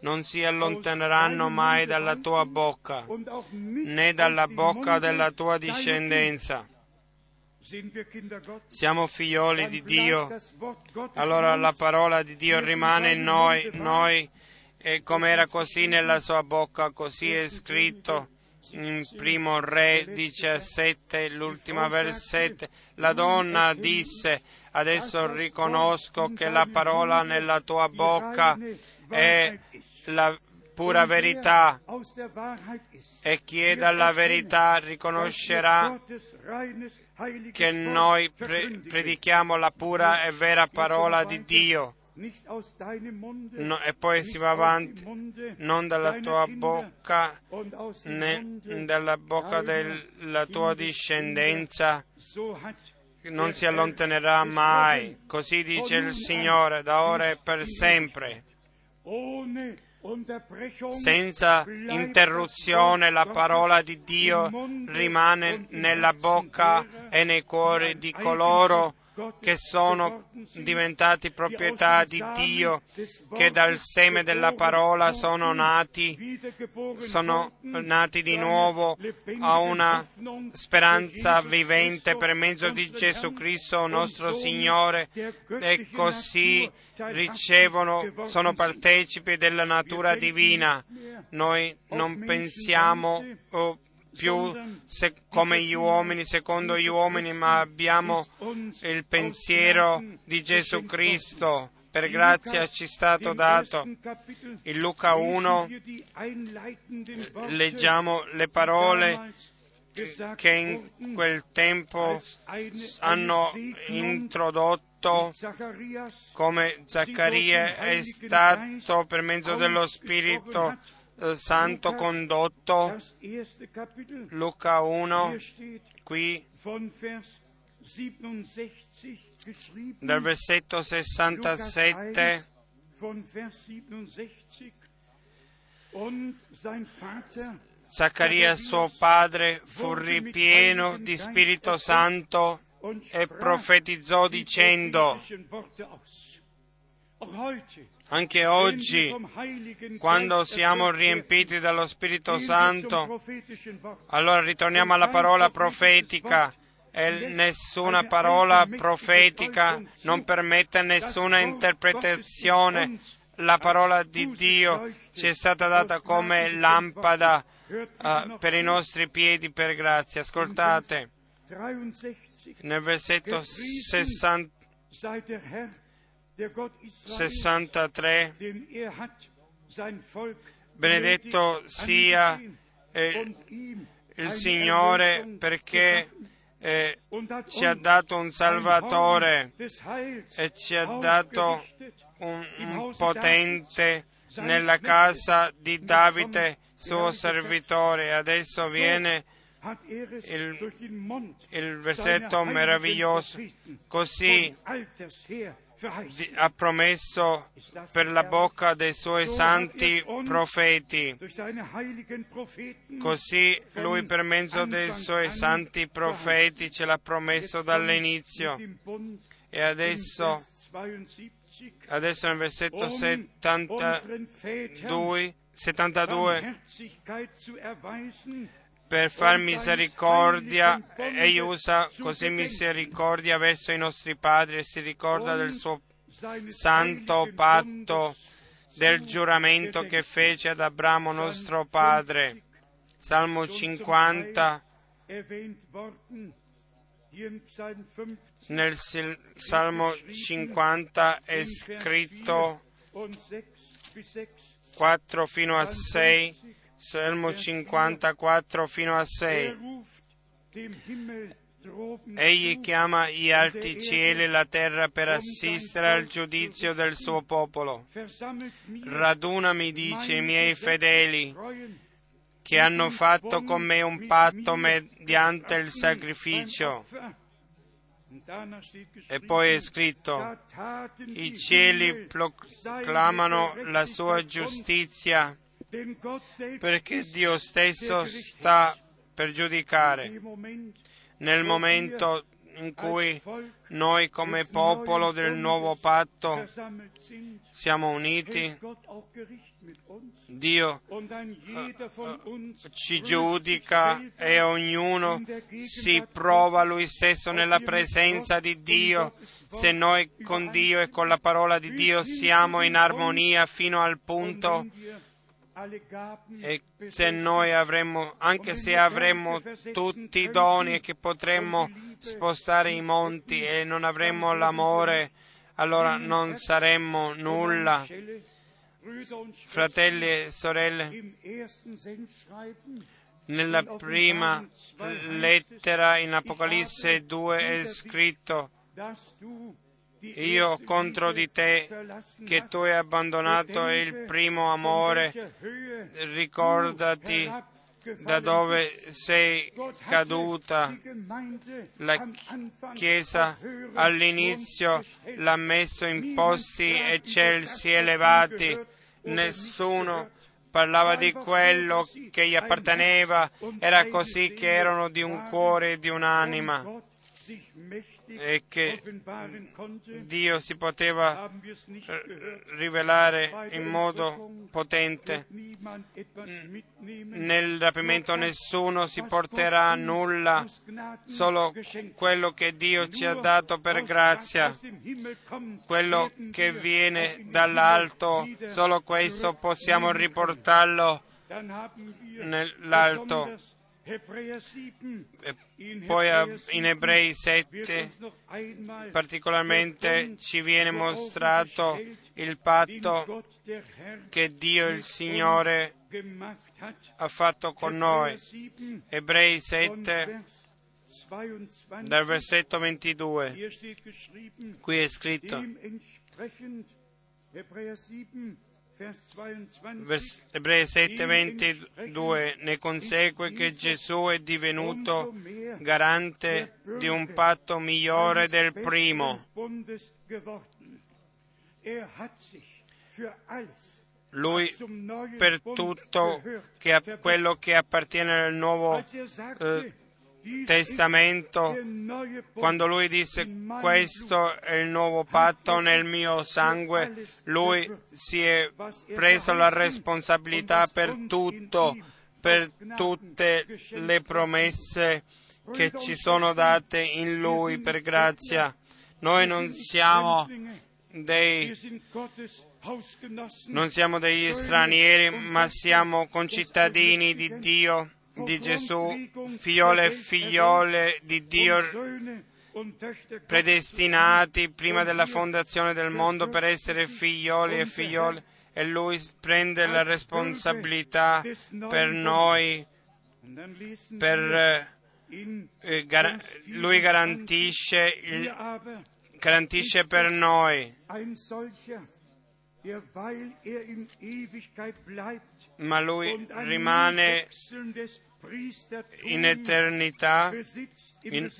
non si allontaneranno mai dalla tua bocca, né dalla bocca della tua discendenza. Siamo figlioli di Dio, allora la parola di Dio rimane in noi, noi e come era così nella sua bocca, così è scritto in primo re 17, l'ultima versetto, la donna disse, adesso riconosco che la parola nella tua bocca è la pura verità e chi è dalla verità riconoscerà che noi pre- predichiamo la pura e vera parola di Dio. No, e poi si va avanti, non dalla tua bocca né dalla bocca della tua discendenza, non si allontanerà mai. Così dice il Signore, da ora e per sempre. Senza interruzione la parola di Dio rimane nella bocca e nei cuori di coloro che sono diventati proprietà di Dio, che dal seme della parola sono nati, sono nati di nuovo a una speranza vivente per mezzo di Gesù Cristo nostro Signore e così ricevono, sono partecipi della natura divina. Noi non pensiamo oh, più se, come gli uomini, secondo gli uomini, ma abbiamo il pensiero di Gesù Cristo. Per grazia ci è stato dato. In Luca 1 leggiamo le parole che in quel tempo hanno introdotto come Zaccaria è stato per mezzo dello Spirito Santo condotto, Luca 1, qui. dal versetto 67 und sein Vater Zaccaria suo padre fu ripieno di Spirito Santo e profetizzò dicendo, anche oggi, quando siamo riempiti dallo Spirito Santo, allora ritorniamo alla parola profetica. e nessuna parola profetica non permette nessuna interpretazione. La parola di Dio ci è stata data come lampada uh, per i nostri piedi per grazia. Ascoltate, nel versetto 60, 63, benedetto sia eh, il Signore perché eh, ci ha dato un Salvatore e ci ha dato un, un potente nella casa di Davide, suo servitore. Adesso viene il, il versetto meraviglioso. Così ha promesso per la bocca dei suoi santi profeti. Così lui per mezzo dei suoi santi profeti ce l'ha promesso dall'inizio. E adesso, adesso nel versetto 72, 72 per far misericordia, egli usa così misericordia verso i nostri padri e si ricorda del suo santo patto, del giuramento che fece ad Abramo nostro padre. Salmo 50. Nel Salmo 50 è scritto 4 fino a 6 Salmo 54 fino a 6. Egli chiama gli alti cieli e la terra per assistere al giudizio del suo popolo. Radunami, dice, i miei fedeli che hanno fatto con me un patto mediante il sacrificio. E poi è scritto, i cieli proclamano la sua giustizia perché Dio stesso sta per giudicare nel momento in cui noi come popolo del nuovo patto siamo uniti, Dio ci giudica e ognuno si prova lui stesso nella presenza di Dio. Se noi con Dio e con la parola di Dio siamo in armonia fino al punto e se noi avremmo, anche se avremmo tutti i doni e che potremmo spostare i monti e non avremmo l'amore, allora non saremmo nulla. Fratelli e sorelle, nella prima lettera in Apocalisse 2 è scritto io contro di te che tu hai abbandonato il primo amore, ricordati da dove sei caduta. La Chiesa all'inizio l'ha messo in posti eccelsi, elevati, nessuno parlava di quello che gli apparteneva, era così che erano di un cuore e di un'anima e che Dio si poteva rivelare in modo potente. Nel rapimento nessuno si porterà nulla, solo quello che Dio ci ha dato per grazia, quello che viene dall'alto, solo questo possiamo riportarlo nell'alto e poi in Ebrei 7 particolarmente ci viene mostrato il patto che Dio il Signore ha fatto con noi. Ebrei 7 dal versetto 22. Qui è scritto Ebrei 7:22 ne consegue che Gesù è divenuto garante di un patto migliore del primo. lui per tutto che, quello che appartiene al Nuovo eh, Testamento, quando lui disse questo è il nuovo patto nel mio sangue, lui si è preso la responsabilità per tutto, per tutte le promesse che ci sono date in lui per grazia. Noi non siamo dei non siamo degli stranieri, ma siamo concittadini di Dio, di Gesù, figliole e figliole di Dio, predestinati prima della fondazione del mondo per essere figlioli e figliole, e Lui prende la responsabilità per noi, per, eh, gar- Lui garantisce, il, garantisce per noi ma lui rimane in eternità in,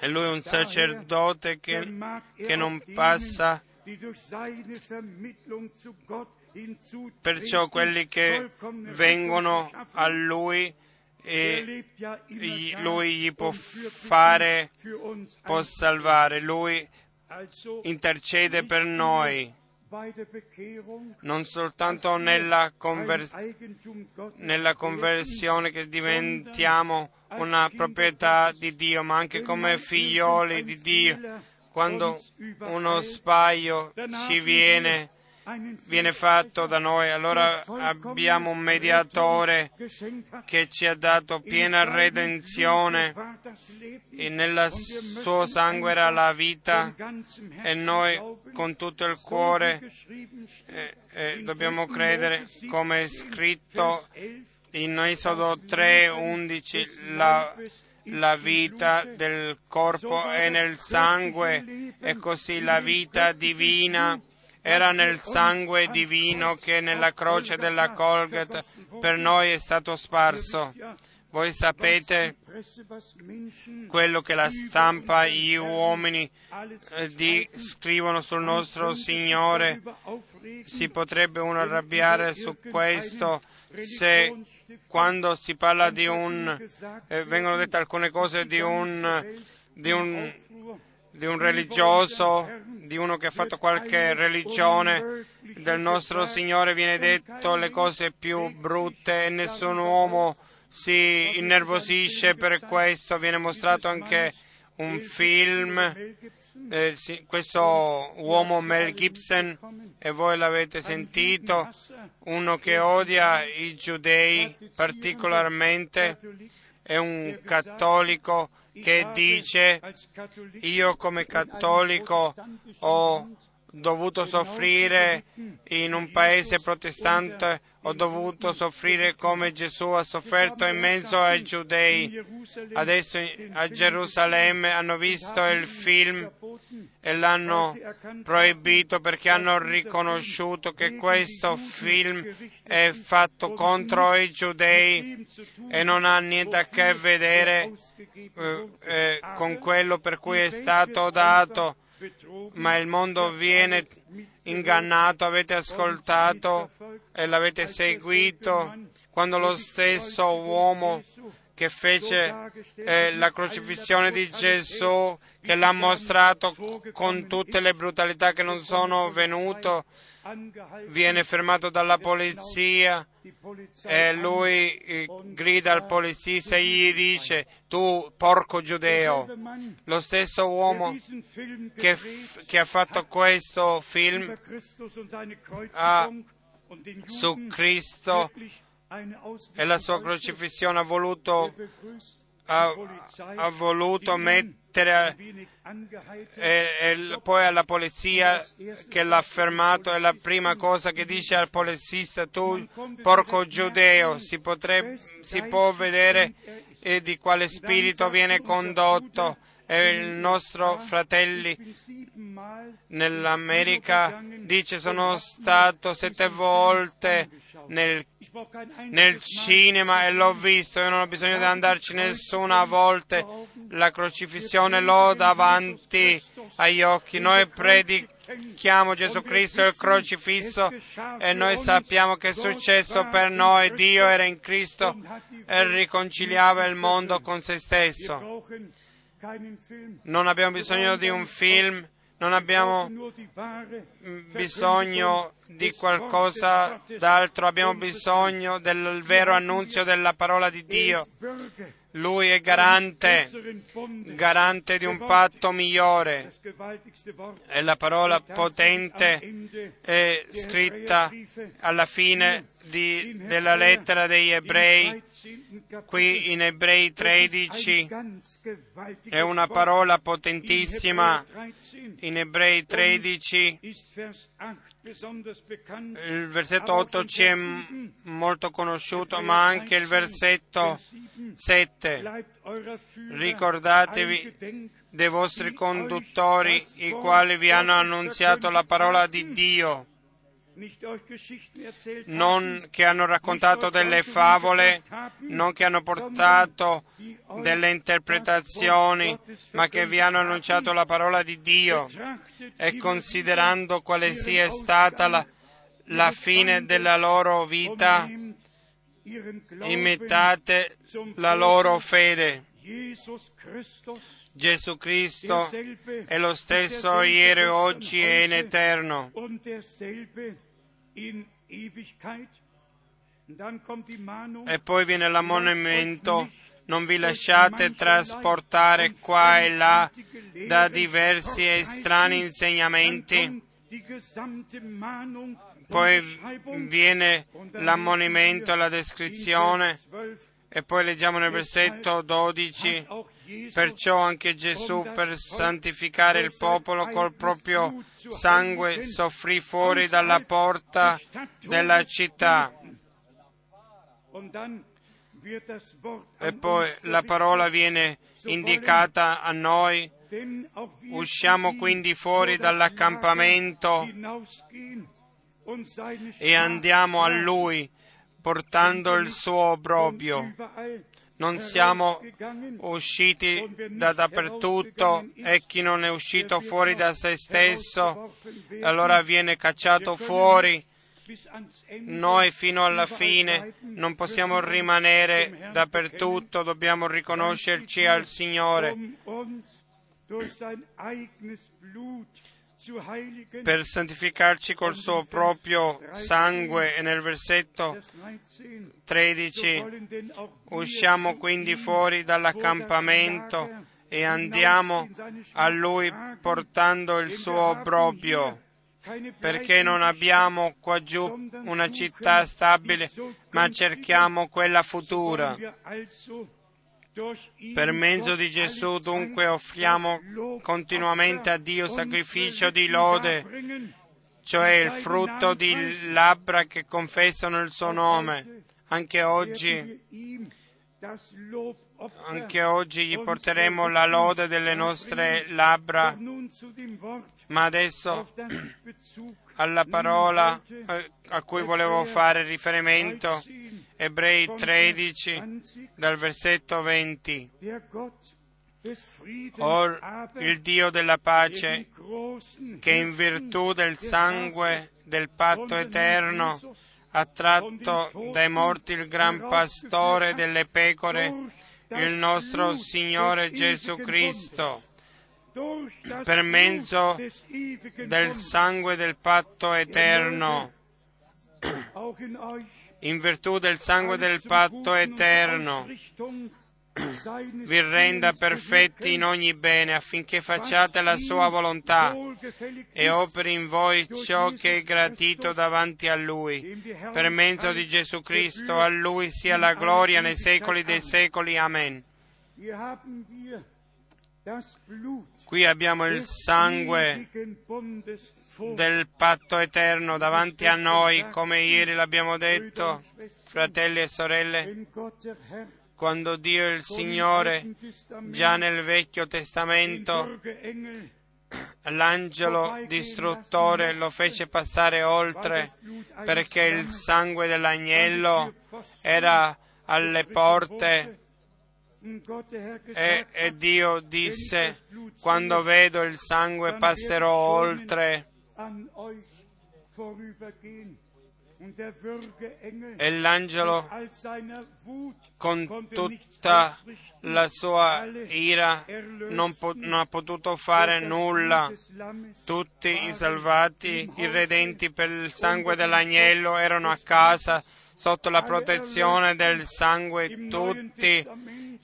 e lui è un sacerdote che, che non passa perciò quelli che vengono a lui e lui gli può fare, può salvare, lui intercede per noi non soltanto nella, conver- nella, conversione che diventiamo una proprietà di Dio, ma anche come figlioli di Dio. Quando uno sbaglio ci viene, viene fatto da noi, allora abbiamo un mediatore che ci ha dato piena redenzione e nel suo sangue era la vita e noi con tutto il cuore eh, eh, dobbiamo credere come è scritto in Esodo 3:11 la la vita del corpo è nel sangue e così la vita divina era nel sangue divino che nella croce della Colgate per noi è stato sparso. Voi sapete quello che la stampa, gli uomini eh, scrivono sul nostro Signore. Si potrebbe uno arrabbiare su questo se quando si parla di un, eh, vengono dette alcune cose di un, di un, di un religioso, di uno che ha fatto qualche religione del nostro Signore, viene detto le cose più brutte e nessun uomo si innervosisce per questo. Viene mostrato anche un film, eh, questo uomo Mel Gibson, e voi l'avete sentito, uno che odia i giudei particolarmente, è un cattolico che dice io come cattolico ho dovuto soffrire in un paese protestante, ho dovuto soffrire come Gesù ha sofferto in mezzo ai giudei. Adesso a Gerusalemme hanno visto il film e l'hanno proibito perché hanno riconosciuto che questo film è fatto contro i giudei e non ha niente a che vedere eh, eh, con quello per cui è stato dato ma il mondo viene ingannato, avete ascoltato e l'avete seguito quando lo stesso uomo che fece eh, la crocifissione di Gesù, che l'ha mostrato con tutte le brutalità che non sono venute, viene fermato dalla polizia e lui eh, grida al poliziesta e gli dice tu porco giudeo. Lo stesso uomo che, f- che ha fatto questo film ha, su Cristo e la sua crocifissione ha voluto, ha, ha voluto mettere e, e, poi alla polizia che l'ha fermato e la prima cosa che dice al poliziesta tu porco giudeo si, potrebbe, si può vedere di quale spirito viene condotto e il nostro fratelli nell'America dice sono stato sette volte nel, nel, cinema e l'ho visto, io non ho bisogno di andarci nessuna volta, la crocifissione l'ho davanti agli occhi, noi predichiamo chiamo Gesù Cristo il crocifisso e noi sappiamo che è successo per noi. Dio era in Cristo e riconciliava il mondo con se stesso. Non abbiamo bisogno di un film, non abbiamo bisogno di qualcosa d'altro, abbiamo bisogno del vero annunzio della parola di Dio. Lui è garante, garante di un patto migliore. E la parola potente è scritta alla fine di, della lettera degli ebrei, qui in Ebrei 13, è una parola potentissima. In Ebrei 13 il versetto 8 ci è molto conosciuto, ma anche il versetto 7. Ricordatevi dei vostri conduttori, i quali vi hanno annunziato la parola di Dio, non che hanno raccontato delle favole, non che hanno portato delle interpretazioni, ma che vi hanno annunciato la parola di Dio e considerando quale sia stata la, la fine della loro vita, imitate la loro fede. Gesù Cristo è lo stesso ieri, oggi e in eterno. E poi viene l'ammonimento, non vi lasciate trasportare qua e là da diversi e strani insegnamenti. Poi viene l'ammonimento, la descrizione. e poi leggiamo nel versetto 12, perciò anche Gesù per santificare il popolo col proprio sangue soffrì fuori dalla porta della città. E poi la parola viene indicata a noi. Usciamo quindi fuori dall'accampamento e andiamo a Lui portando il suo obbrobio. Non siamo usciti da dappertutto e chi non è uscito fuori da se stesso allora viene cacciato fuori. Noi fino alla fine non possiamo rimanere dappertutto, dobbiamo riconoscerci al Signore per santificarci col suo proprio sangue e nel versetto 13 usciamo quindi fuori dall'accampamento e andiamo a lui portando il suo obbrobio perché non abbiamo qua giù una città stabile ma cerchiamo quella futura per mezzo di Gesù dunque offriamo continuamente a Dio sacrificio di lode, cioè il frutto di labbra che confessano il suo nome. Anche oggi, anche oggi gli porteremo la lode delle nostre labbra, ma adesso alla parola a cui volevo fare riferimento, Ebrei 13, dal versetto 20. Or il Dio della pace, che in virtù del sangue del patto eterno ha tratto dai morti il gran pastore delle pecore, il nostro Signore Gesù Cristo, per mezzo del sangue del patto eterno, in virtù del sangue del patto eterno, vi renda perfetti in ogni bene affinché facciate la sua volontà e operi in voi ciò che è gratito davanti a Lui. Per mezzo di Gesù Cristo, a Lui sia la gloria nei secoli dei secoli. Amen. Qui abbiamo il sangue del patto eterno davanti a noi, come ieri l'abbiamo detto, fratelli e sorelle, quando Dio il Signore, già nel Vecchio Testamento, l'angelo distruttore lo fece passare oltre perché il sangue dell'agnello era alle porte e, e, Dio disse, quando vedo il sangue passerò oltre e l'angelo con tutta la sua ira non, po- non ha potuto fare nulla. Tutti i salvati, i redenti per il sangue dell'agnello erano a casa sotto la protezione del sangue. Tutti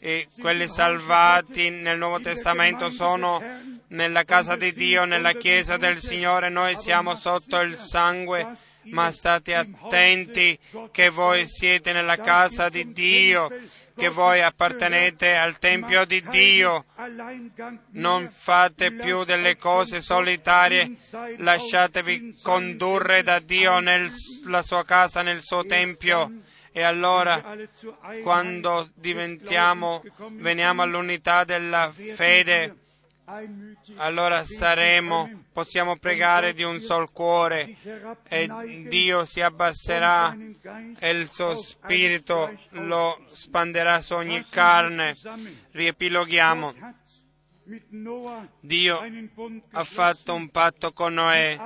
e quelli salvati nel Nuovo Testamento sono nella casa di Dio, nella chiesa del Signore. Noi siamo sotto il sangue, ma state attenti che voi siete nella casa di Dio, che voi appartenete al Tempio di Dio. Non fate più delle cose solitarie, lasciatevi condurre da Dio nella sua casa, nel suo Tempio. E allora, quando diventiamo, veniamo all'unità della fede, allora saremo, possiamo pregare di un sol cuore e Dio si abbasserà e il suo spirito lo spanderà su ogni carne. Riepiloghiamo. Dio ha fatto un patto con Noè,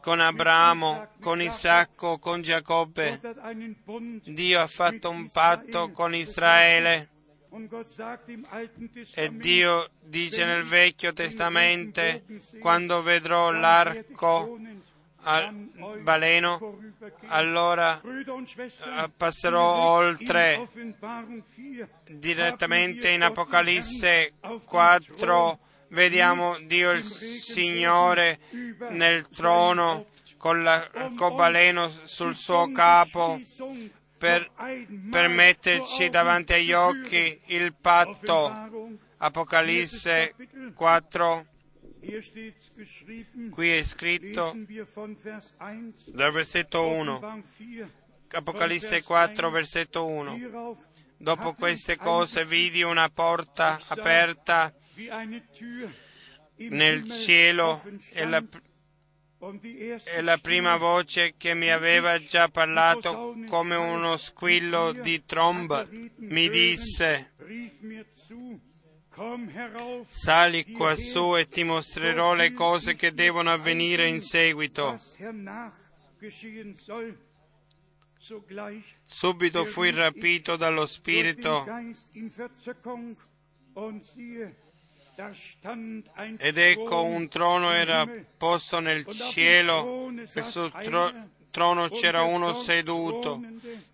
con Abramo, con Isacco, con Giacobbe. Dio ha fatto un patto con Israele. E Dio dice nel Vecchio Testamento, quando vedrò l'arco al baleno, allora eh, passerò oltre direttamente in Apocalisse 4. Vediamo Dio il Signore nel trono con l'arcobaleno sul suo capo per, per metterci davanti agli occhi il patto. Apocalisse 4. Qui è scritto dal versetto 1. Apocalisse 4, versetto 1. Dopo queste cose vidi una porta aperta nel cielo e la, e la prima voce che mi aveva già parlato come uno squillo di tromba mi disse Sali quassù e ti mostrerò le cose che devono avvenire in seguito. Subito fui rapito dallo Spirito ed ecco un trono era posto nel cielo e sul tro- trono c'era uno seduto.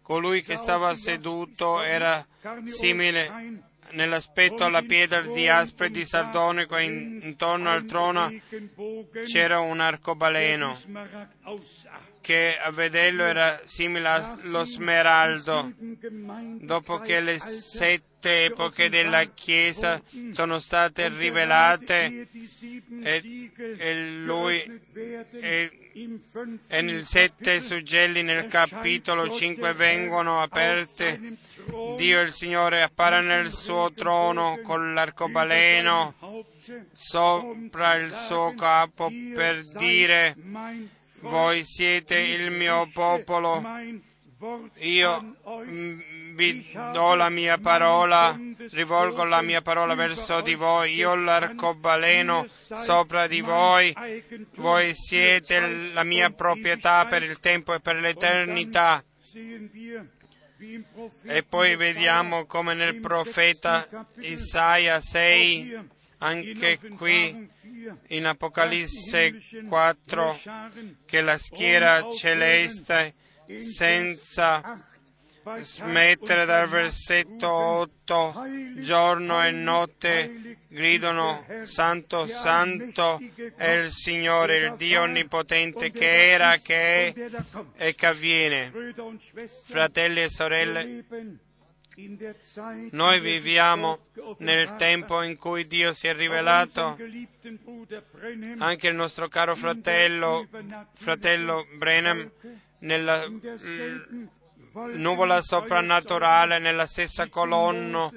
Colui che stava seduto era simile nell'aspetto alla pietra di aspre di sardonico e in- intorno al trono c'era un arcobaleno che a vederlo era simile allo smeraldo. Dopo che le sette epoche della Chiesa sono state rivelate e, e lui e, e nei sette suggelli nel capitolo 5 vengono aperte, Dio il Signore appare nel suo trono con l'arcobaleno sopra il suo capo per dire voi siete il mio popolo, io mm, vi do la mia parola, rivolgo la mia parola verso di voi, io l'arcobaleno sopra di voi, voi siete la mia proprietà per il tempo e per l'eternità. E poi vediamo come nel profeta Isaia 6, anche qui in Apocalisse 4 che la schiera celeste senza smettere dal versetto 8 giorno e notte gridano santo santo è il Signore il Dio onnipotente che era che è e che avviene. Fratelli e sorelle noi viviamo nel tempo in cui Dio si è rivelato. Anche il nostro caro fratello, fratello Brenham, nella l- nuvola soprannaturale, nella stessa colonna, uh,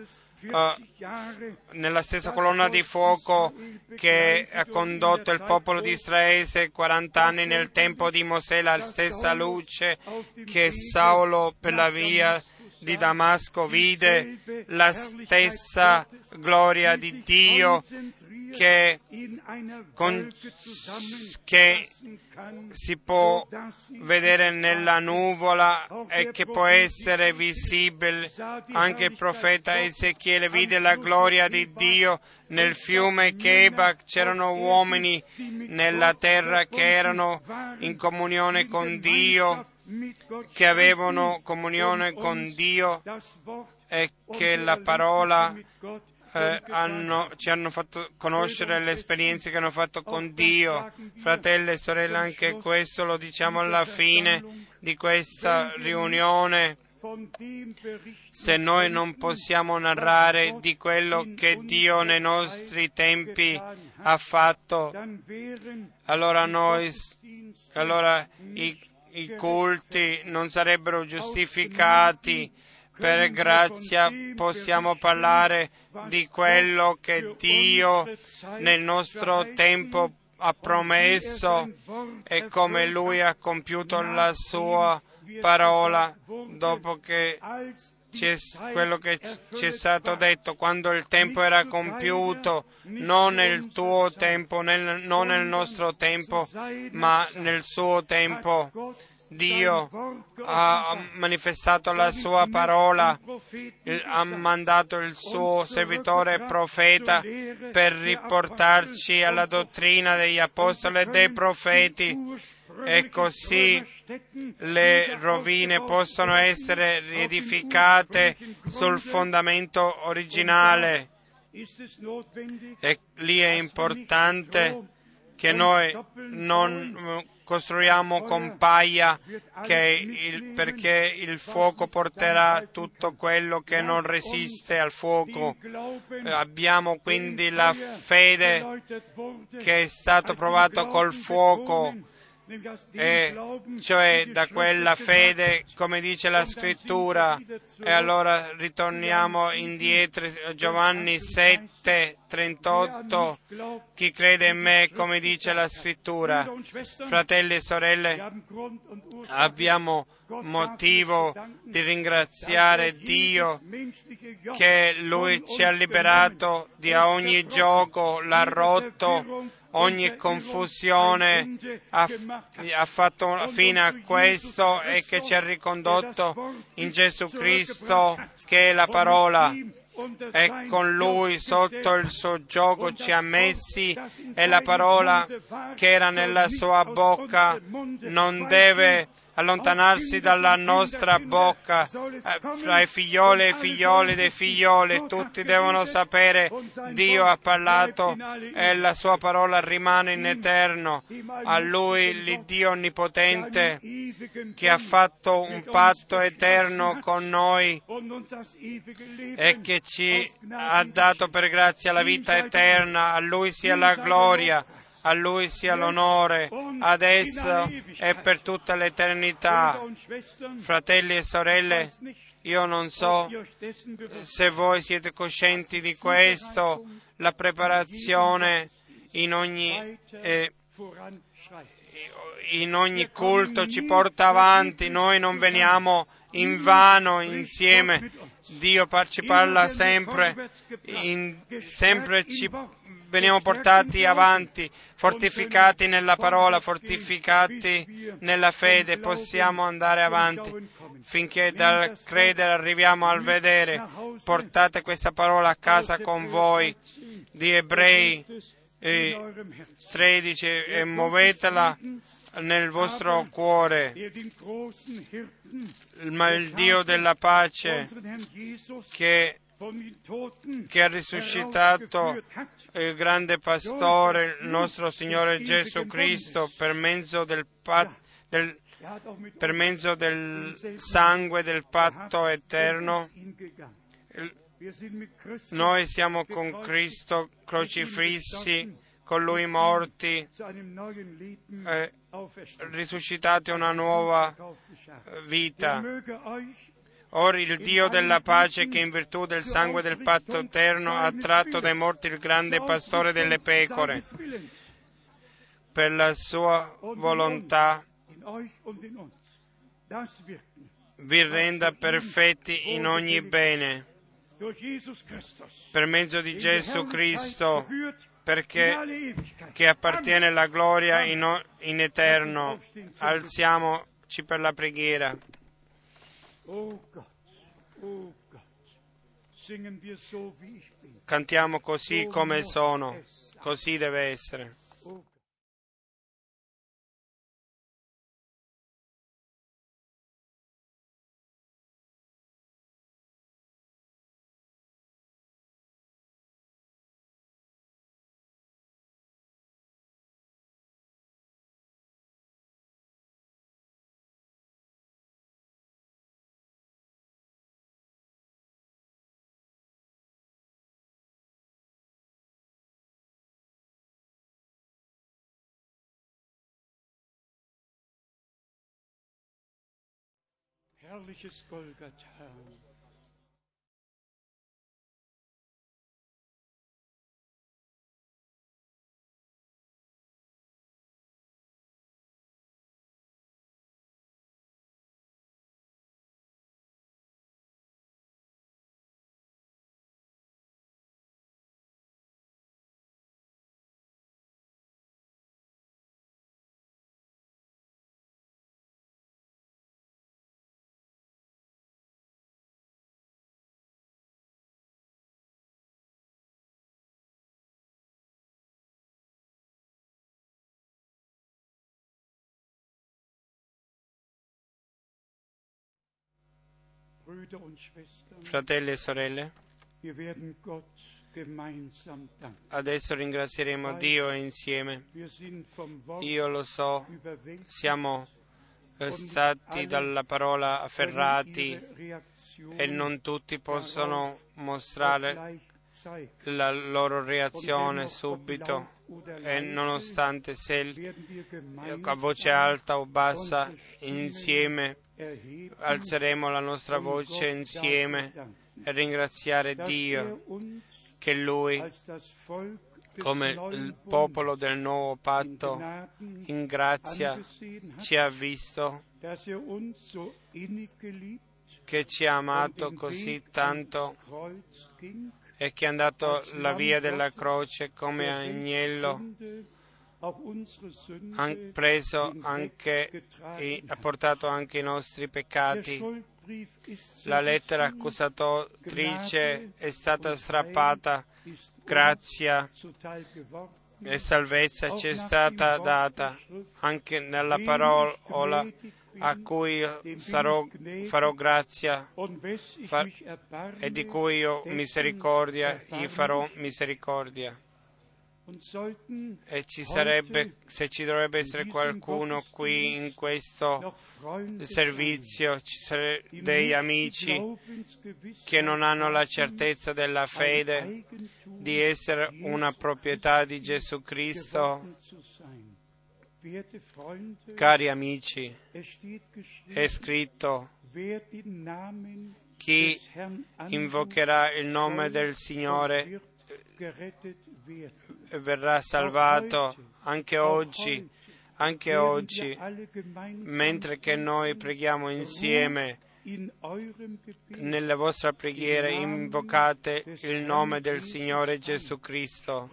nella stessa colonna di fuoco che ha condotto il popolo di Israele 40 anni nel tempo di Mosè, la stessa luce che Saulo per la via di Damasco vide la stessa gloria di Dio che, con- che si può vedere nella nuvola e che può essere visibile. Anche il profeta Ezechiele vide la gloria di Dio nel fiume Kebach. C'erano uomini nella terra che erano in comunione con Dio, che avevano comunione con Dio e che la parola eh, hanno- ci hanno fatto conoscere le esperienze che hanno fatto con Dio. Fratelli e sorelle, anche questo lo diciamo alla fine di questa riunione. Se noi non possiamo narrare di quello che Dio nei nostri tempi ha fatto, allora noi, allora i, i culti non sarebbero giustificati. Per grazia possiamo parlare di quello che Dio nel nostro tempo ha promesso e come Lui ha compiuto la sua parola dopo che c'è quello che ci è stato detto quando il tempo era compiuto, non nel tuo tempo, nel- non nel nostro tempo, ma nel suo tempo. Dio ha manifestato la sua parola, ha mandato il suo servitore profeta per riportarci alla dottrina degli apostoli e dei profeti e così le rovine possono essere riedificate sul fondamento originale e lì è importante che noi non costruiamo con che il- perché il fuoco porterà tutto quello che non resiste al fuoco. Abbiamo quindi la fede che è stato provato col fuoco e cioè da quella fede, come dice la scrittura. E allora ritorniamo indietro, Giovanni 7, 38. Chi crede in me, come dice la scrittura. Fratelli e sorelle, abbiamo motivo di ringraziare Dio che Lui ci ha liberato di ogni gioco, l'ha rotto, ogni confusione, ha, ha fatto fine a questo e che ci ha ricondotto in Gesù Cristo che è la parola e con lui sotto il suo gioco ci ha messi e la parola che era nella sua bocca non deve allontanarsi dalla nostra bocca eh, fra i figlioli e i figlioli dei figlioli. tutti devono sapere Dio ha parlato e la sua parola rimane in eterno. a lui l'Iddio onnipotente che ha fatto un patto eterno con noi e che ci ha dato per grazia la vita eterna. A Lui sia la gloria, a Lui sia l'onore, adesso e per tutta l'eternità. Fratelli e sorelle, io non so se voi siete coscienti di questo, la preparazione in ogni, eh, in ogni culto ci porta avanti, noi non veniamo in vano insieme. Dio ci parla sempre, in- sempre ci veniamo portati avanti, fortificati nella parola, fortificati nella fede, possiamo andare avanti. finché dal credere arriviamo al vedere. Portate questa parola a casa con voi di Ebrei eh, 13 e muovetela nel vostro cuore. Ma il Dio della pace che, che ha risuscitato il grande pastore, il nostro Signore Gesù Cristo, per mezzo del, pat- del, per mezzo del sangue del patto eterno, noi siamo con Cristo crocifissi, con Lui morti, eh, risuscitati a una nuova vita. Ora il Dio della pace che in virtù del sangue del patto eterno ha tratto dai morti il grande pastore delle pecore, per la sua volontà vi renda perfetti in ogni bene. Per mezzo di Gesù Cristo perché che appartiene la gloria in, in eterno. Alziamoci per la preghiera. Cantiamo così come sono, così deve essere. Herrliches Golgatha. Fratelli e sorelle, adesso ringrazieremo Dio insieme. Io lo so, siamo eh, stati dalla parola afferrati e non tutti possono mostrare la loro reazione subito. E nonostante se a gemeinsam voce alta o bassa insieme alzeremo la nostra voce insieme e ringraziare Dio che Lui, come il popolo del nuovo patto, in grazia ci ha visto, er che ci ha amato così tanto e che è andato la via della croce come agnello, Ha preso anche, ha portato anche i nostri peccati. La lettera accusatrice è stata strappata, grazia e salvezza ci è stata data anche nella parola a cui sarò, farò grazia Und wes ich fa- mich erbarme, e di cui io misericordia, gli farò misericordia. E ci sarebbe, se ci dovrebbe essere qualcuno qui in questo servizio, ci sarebbero dei amici che non hanno la certezza della fede di essere una proprietà di Gesù Cristo. Cari amici, è scritto chi invocherà il nome del Signore verrà salvato anche oggi, anche oggi, mentre che noi preghiamo insieme nella vostra preghiera invocate il nome del Signore Gesù Cristo.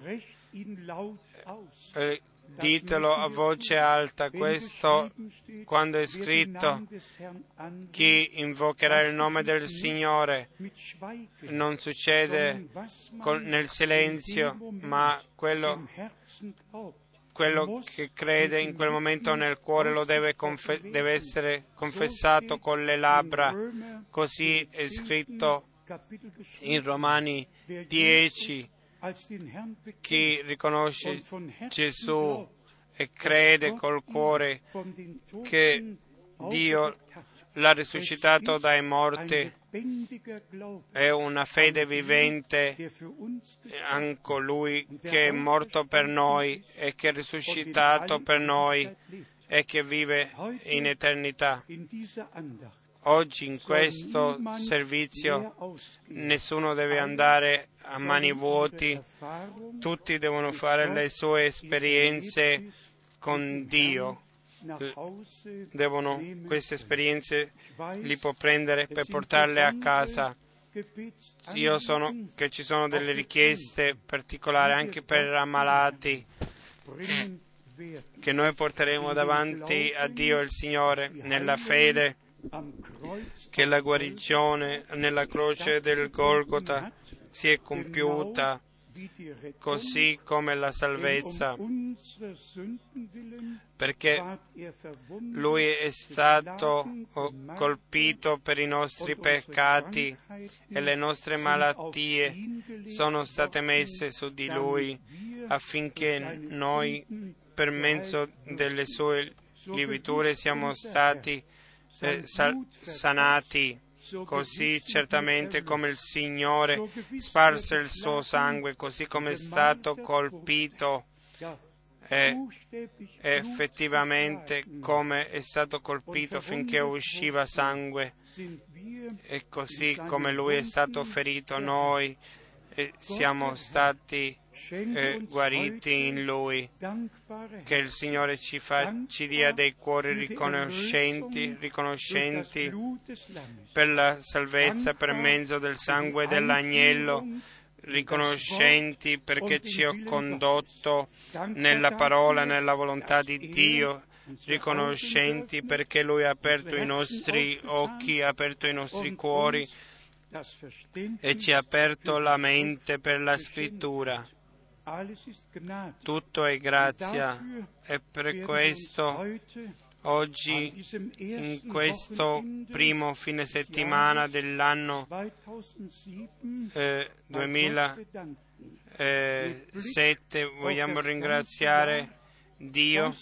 Ditelo a voce alta, questo quando è scritto chi invocherà il nome del Signore non succede nel silenzio, ma quello, quello che crede in quel momento nel cuore lo deve, confe- deve essere confessato con le labbra. Così è scritto in Romani 10 chi riconosce Gesù e crede col cuore che Dio l'ha risuscitato dai morti è una fede vivente anche Lui che è morto per noi e che è risuscitato per noi e che vive in eternità. Oggi in questo servizio nessuno deve andare a mani vuoti, tutti devono fare le sue esperienze con Dio. Devono, queste esperienze li può prendere per portarle a casa. io sono, che ci sono delle richieste particolari anche per ammalati che noi porteremo davanti a Dio il Signore nella fede che la guarigione nella croce del Golgota si è compiuta così come la salvezza, perché lui è stato colpito per i nostri peccati e le nostre malattie sono state messe su di lui affinché noi, per mezzo delle sue liviture, siamo stati eh, sanati così certamente come il Signore sparse il suo sangue, così come è stato colpito e effettivamente come è stato colpito finché usciva sangue e così come lui è stato ferito noi siamo stati eh, guariti in Lui. Che il Signore ci, fa, ci dia dei cuori riconoscenti, riconoscenti per la salvezza per mezzo del sangue dell'agnello, riconoscenti perché ci ha condotto nella parola, nella volontà di Dio, riconoscenti perché Lui ha aperto i nostri occhi, ha aperto i nostri cuori e ci ha aperto la mente per la scrittura. Tutto è grazia. e per questo oggi, in questo primo fine settimana dell'anno eh, 2007, vogliamo ringraziare Dio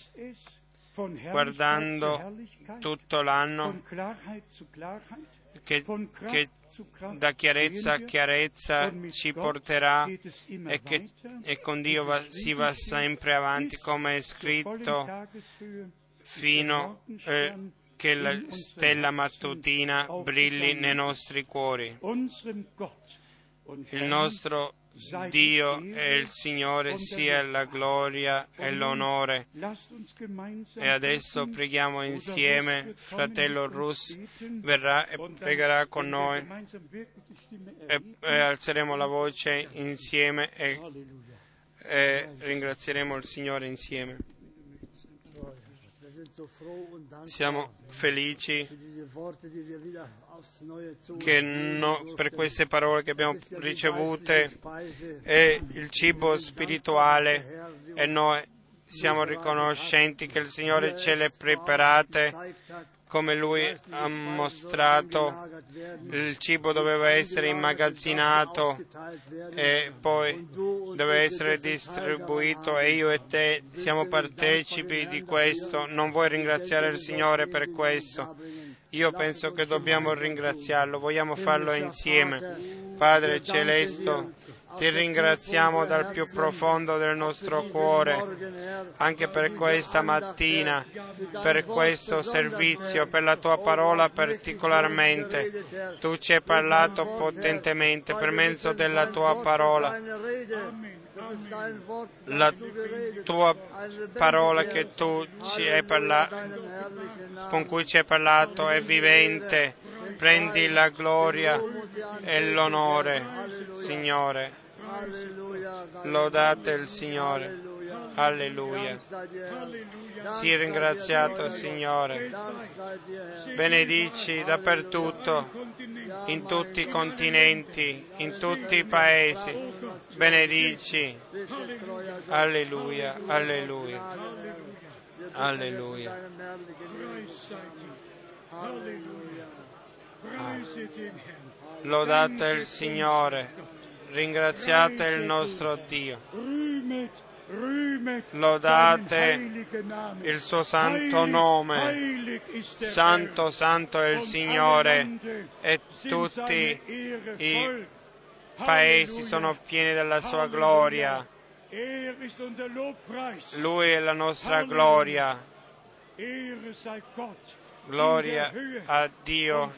guardando tutto l'anno che, che, da chiarezza a chiarezza ci porterà e che e con Dio va, si va sempre avanti come è scritto fino eh, che la stella mattutina brilli nei nostri cuori. Il nostro Dio e il Signore sia la gloria e l'onore. E adesso preghiamo insieme, fratello Rus verrà e pregherà con noi e, e alzeremo la voce insieme e, e ringrazieremo il Signore insieme. Siamo felici che no, per queste parole che abbiamo ricevute è il cibo spirituale e noi siamo riconoscenti che il Signore ce le preparate come Lui ha mostrato, il cibo doveva essere immagazzinato e poi deve essere distribuito e io e te siamo partecipi di questo. Non vuoi ringraziare il Signore per questo? Io penso che dobbiamo ringraziarlo, vogliamo farlo insieme. Padre Celeste, ti ringraziamo dal più profondo del nostro cuore, anche per questa mattina, per questo servizio, per la tua parola particolarmente. Tu ci hai parlato potentemente per mezzo della tua parola la tua parola che tu ci hai parlato, con cui ci hai parlato è vivente. Prendi la gloria e l'onore, Signore. Lodate il Signore. Alleluia. Sii ringraziato, Signore. Benedici dappertutto, in tutti i continenti, in tutti i paesi. Benedici. Alleluia, alleluia. Alleluia. Lodate il Signore ringraziate il nostro Dio, lodate il suo santo nome, santo, santo è il Signore e tutti i paesi sono pieni della sua gloria. Lui è la nostra gloria. Gloria a Dio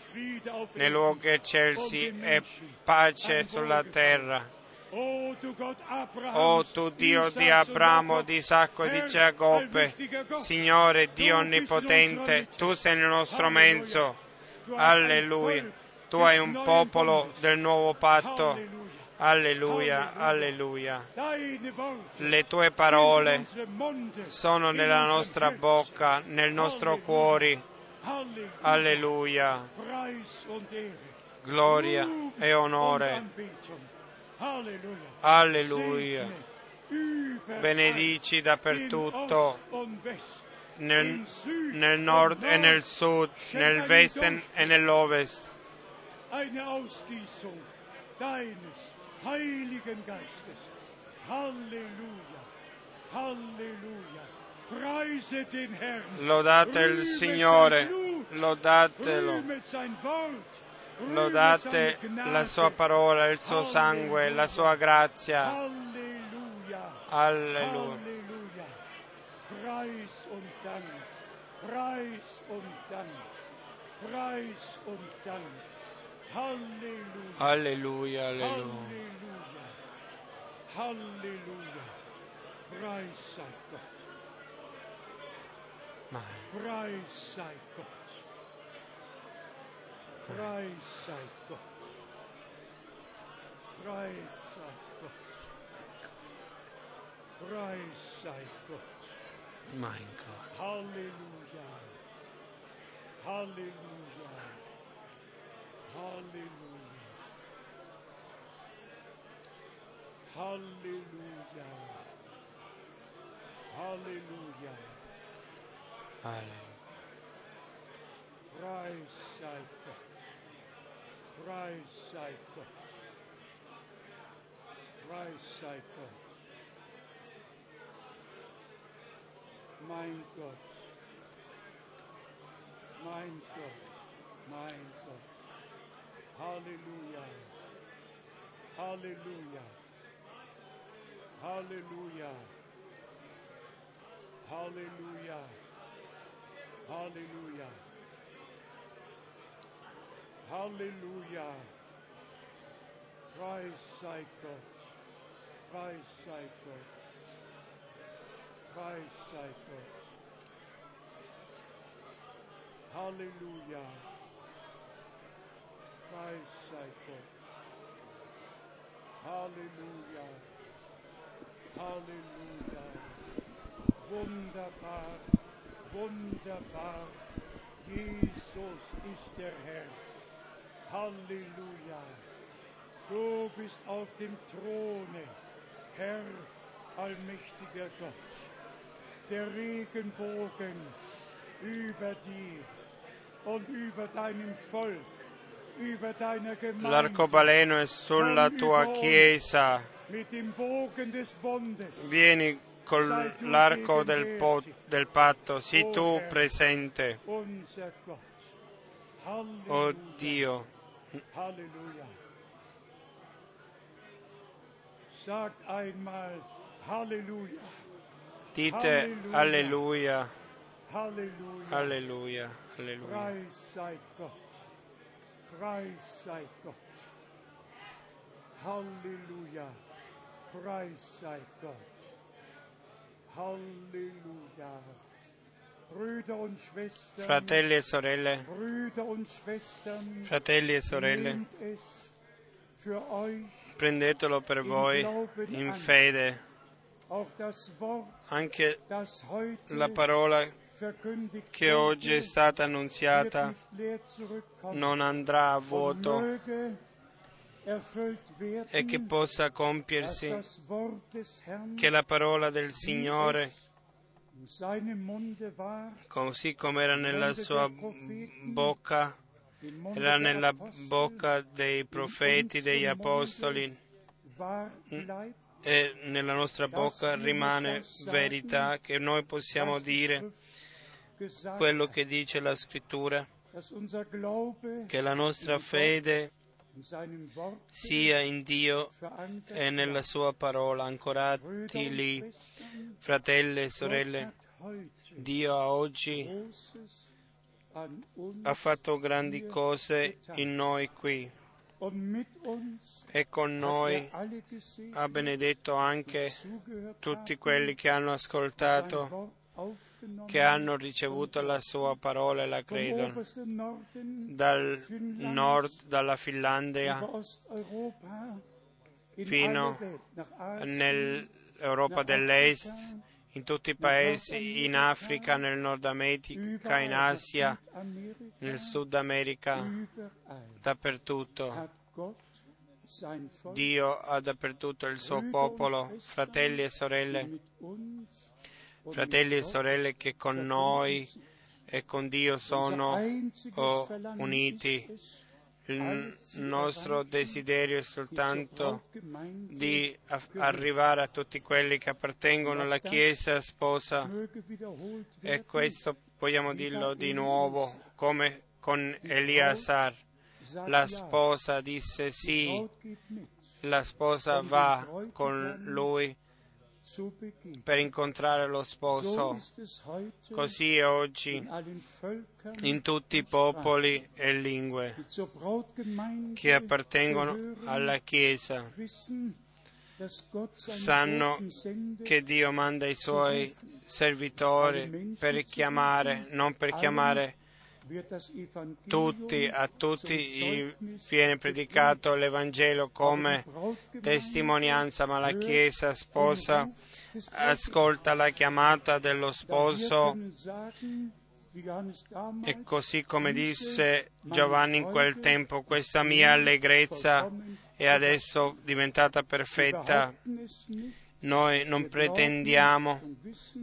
nei luoghi eccelsi e pace sulla terra. O tu Dio di Abramo, di Isacco e di Giacobbe, Signore Dio Onnipotente, tu sei nel nostro mezzo. Alleluia. Tu hai un popolo del nuovo patto. Alleluia, alleluia. Le tue parole sono nella nostra bocca, nel nostro cuore. Alleluia. Gloria e onore. Alleluia. Benedici dappertutto, nel, nel nord e nel sud, nel vesten e nell'ovest. Heiligen Geistes. Halleluja, Halleluja. Lodate il Signore, lodatelo, lodate la sua parola, il suo sangue, la sua grazia. Alleluia. Preis und Dank. Preis und Dank. Preis und Dank. Alleluia, alleluia. Halleluja. Halleluja. Preis sei Gott. Mai. Preis sei Gott. Preis sei Gott. Preis sei Gott. Preis sei Gott. Mein Gott. Halleluja. Halleluja. Halleluja. Halleluja. Halleluja. Alleluia. Preis sei Gott. Preis sei Gott. Preis sei Gott. Mein Gott. Mein Gott. Mein Gott. Halleluja. Halleluja. Halleluja. Halleluja. Halleluja. Halleluja. Preis sei Gott. Preis sei Gott. Preis sei Gott. Halleluja. Preis sei Gott. Halleluja. Halleluja. Wunderbar. Wunderbar. Jesus ist der Herr. Halleluja. Du bist auf dem Throne, Herr, allmächtiger Gott. Der Regenbogen über dir und über deinem Volk, über deine Gemeinde. L'arcobaleno è sulla tua chiesa. Mit dem Bogen des Bundes. Vieni con l'arco del, po- del patto, sii tu presente. Unser Gott. Halleluja. Oh Dio, dite alleluia, alleluia, alleluia. Preis sei Gott. Halleluja. Preis sei Gott. Halleluja. Brüder und Schwestern. Fratelli e sorelle, fratelli e sorelle, prendetelo per voi in fede. Anche la parola che oggi è stata annunziata non andrà a vuoto e che possa compiersi, che la parola del Signore, così come era nella sua bocca, era nella bocca dei profeti, degli apostoli. bleibt, e nella nostra bocca rimane verità che noi possiamo dire quello che dice la scrittura, che la nostra fede sia in Dio e nella sua parola, ancorati lì, fratelli e sorelle. Dio a oggi ha fatto grandi cose in noi qui e con noi ha benedetto anche tutti quelli che hanno ascoltato che hanno ricevuto la sua parola e la credono. Dal nord, dalla Finlandia, fino nell'Europa dell'Est, in tutti i paesi, in Africa, nel Nord America, in Asia, nel Sud America, dappertutto. Dio ha dappertutto il suo popolo, fratelli e sorelle, fratelli e sorelle che con noi e con Dio sono oh, uniti. Il nostro desiderio è soltanto di arrivare a tutti quelli che appartengono alla Chiesa sposa e questo vogliamo dirlo di nuovo come con Eliasar. La sposa disse sì, la sposa va con lui per incontrare lo sposo. Così è oggi in tutti i popoli e lingue che appartengono alla Chiesa. Sanno che Dio manda i suoi servitori per chiamare, non per chiamare tutti, a tutti viene predicato l'Evangelo come testimonianza, ma la Chiesa sposa ascolta la chiamata dello sposo e così come disse Giovanni in quel tempo, questa mia allegrezza è adesso diventata perfetta. Noi non pretendiamo,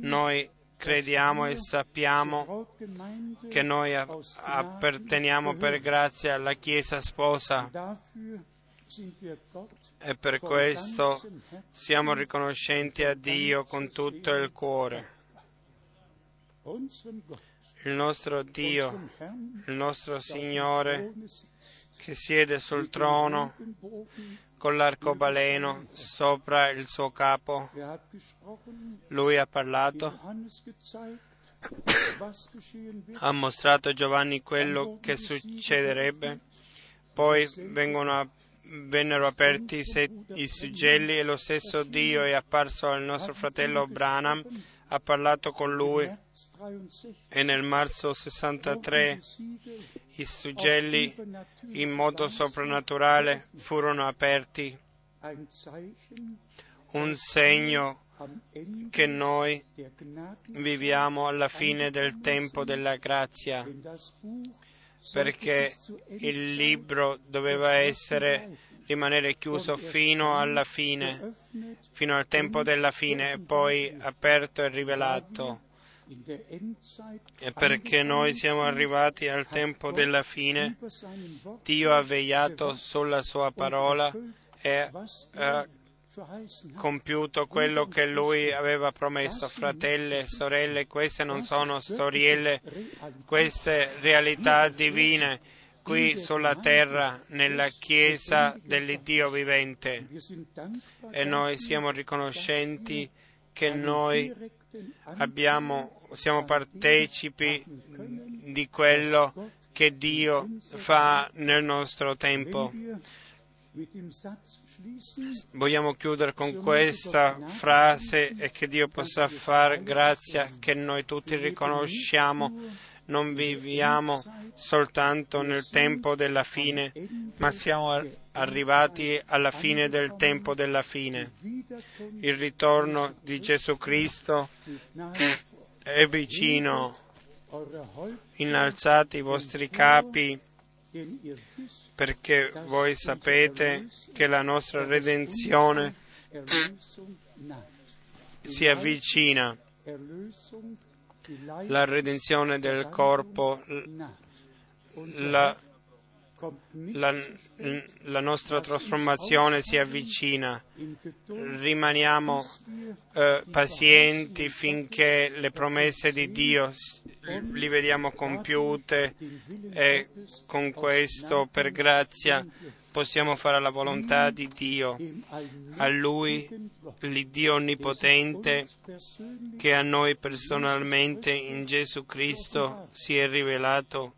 noi crediamo e sappiamo che noi apparteniamo per grazia alla Chiesa sposa e per questo siamo riconoscenti a Dio con tutto il cuore. Il nostro Dio, il nostro Signore che siede sul trono con l'arcobaleno sopra il suo capo. Lui ha parlato, ha mostrato a Giovanni quello che succederebbe, poi vengono, vennero aperti i sigilli e lo stesso Dio è apparso al nostro fratello Branham, ha parlato con lui. E nel marzo 63 i suggelli in modo soprannaturale furono aperti, un segno che noi viviamo alla fine del tempo della grazia, perché il libro doveva essere rimanere chiuso fino alla fine, fino al tempo della fine e poi aperto e rivelato. e perché noi siamo arrivati al tempo della fine, Dio ha vegliato sulla sua parola e ha compiuto quello che lui aveva promesso. Fratelli e sorelle, queste non sono storielle, queste realtà. divine qui sulla terra, nella Chiesa dell'Iddio vivente. E noi siamo riconoscenti che noi abbiamo, siamo partecipi di quello che Dio fa nel nostro tempo. Vogliamo chiudere con questa frase e che Dio possa far grazia che noi tutti riconosciamo non viviamo soltanto nel tempo della fine, ma siamo arrivati alla fine del tempo della fine. Il ritorno di Gesù Cristo è vicino. Innalzate i vostri capi perché voi sapete che la nostra redenzione si avvicina la redenzione del corpo, la, la, la, nostra trasformazione si avvicina. Rimaniamo eh, pazienti finché le promesse di Dio li vediamo compiute e con questo, per grazia, possiamo fare la volontà di Dio, a Lui, l'Iddio Onnipotente, che a noi personalmente in Gesù Cristo si è rivelato,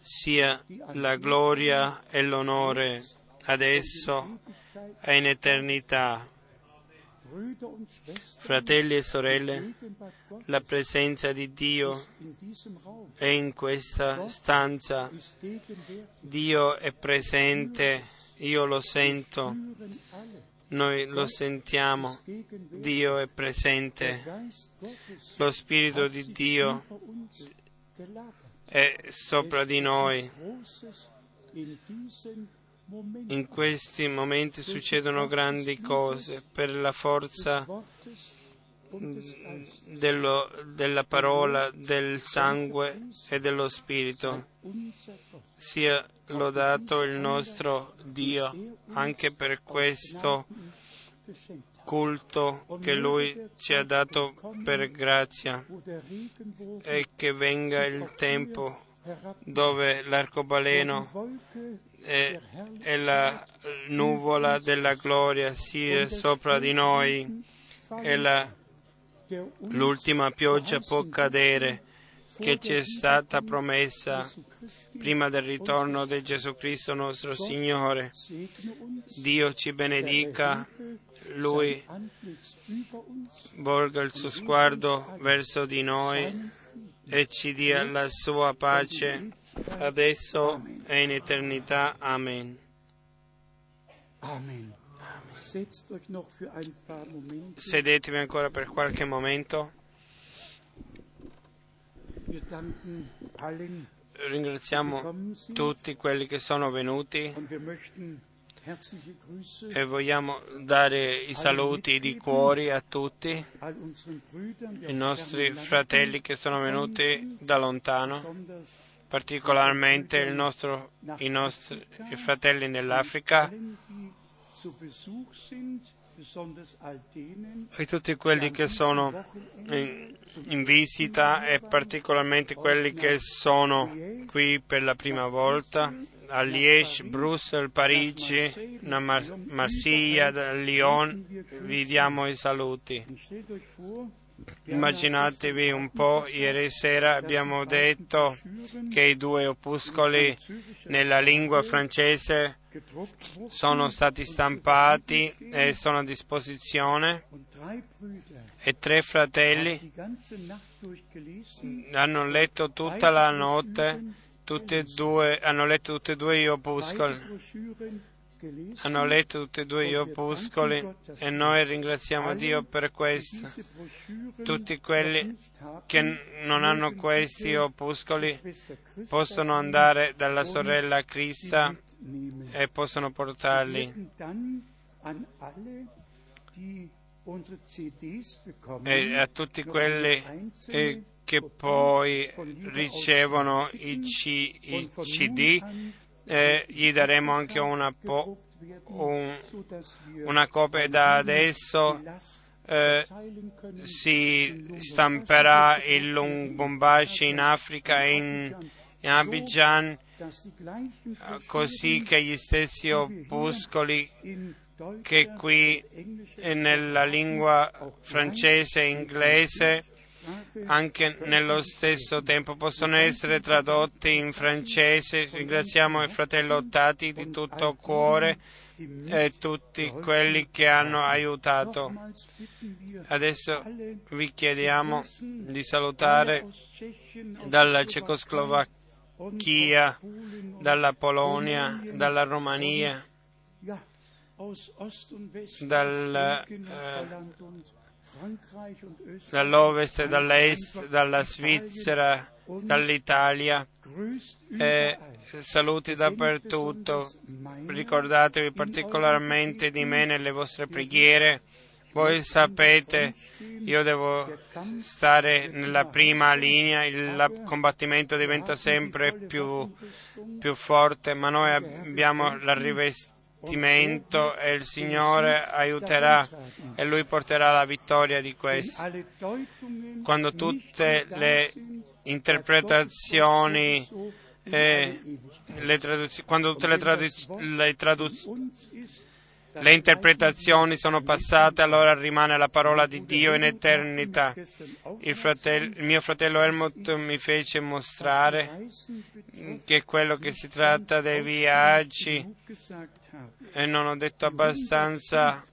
sia la gloria e l'onore adesso e in eternità. Fratelli e sorelle, la presenza di Dio è in questa stanza. Dio è presente, io lo sento, noi lo sentiamo. Dio è presente, lo Spirito di Dio è sopra di noi. In questi momenti succedono grandi cose per la forza dello- della parola, del sangue e dello Spirito. Sia lodato il nostro Dio anche per questo culto che Lui ci ha dato per grazia e che venga il tempo dove l'arcobaleno e, e la nuvola della gloria sia sopra di noi e la- l'ultima pioggia può cadere che ci è stata promessa prima del ritorno di Gesù Cristo nostro Signore. Dio ci benedica, Lui volga il suo sguardo verso di noi e ci dia la sua pace adesso e in eternità. Amen. Amen. Sedetevi ancora per qualche momento. Ringraziamo tutti quelli che sono venuti e vogliamo dare i saluti di cuore a tutti i nostri fratelli che sono venuti da lontano, particolarmente nostro- i nostri fratelli nell'Africa e tutti quelli che sono in, in visita e particolarmente quelli che sono qui per la prima volta a Liège, Bruxelles, Parigi, Marsiglia, Lyon, vi diamo i saluti. Immaginatevi un po', ieri sera abbiamo detto che i due opuscoli nella lingua francese sono stati stampati e sono a disposizione e tre fratelli hanno letto tutta la notte, tutti e due, hanno letto tutti e due gli opuscoli, hanno letto tutti e due gli opuscoli e noi ringraziamo Dio per questo. Tutti quelli che non hanno questi opuscoli possono andare dalla sorella Crista e possono portarli. E a tutti quelli che poi ricevono i, C- i CD nun an e gli daremo anche una, po- un- una copia da adesso. eh, si stamperà il Lubumbashi in Africa e in, in Abidjan eh, così che gli stessi opuscoli che qui eh, nella lingua francese e inglese anche nello stesso tempo possono essere tradotti in francese. Ringraziamo il fratello Tati di tutto cuore e tutti quelli che hanno aiutato. Adesso vi chiediamo di salutare dalla Cecoslovacchia, dalla Polonia, dalla Romania, dal, eh, Dall'ovest dall'est, dalla Svizzera, dall'Italia. E überall. saluti dappertutto. Ricordatevi particolarmente di me nelle vostre preghiere. Voi sapete, io devo stare nella prima linea, il la- combattimento diventa sempre più, più forte, ma noi abbiamo l'arrivestimento e il Signore aiuterà e Lui porterà la vittoria di questo. Deutungen Quando tutte le interpretazioni e Ewigkeit. le traduz- quando tutte le, traduz- le traduz- le interpretazioni sono passate, allora rimane la parola di Dio in eternità. Il, fratel- il mio fratello Helmut mi fece mostrare che quello che si tratta dei viaggi e non ho detto abbastanza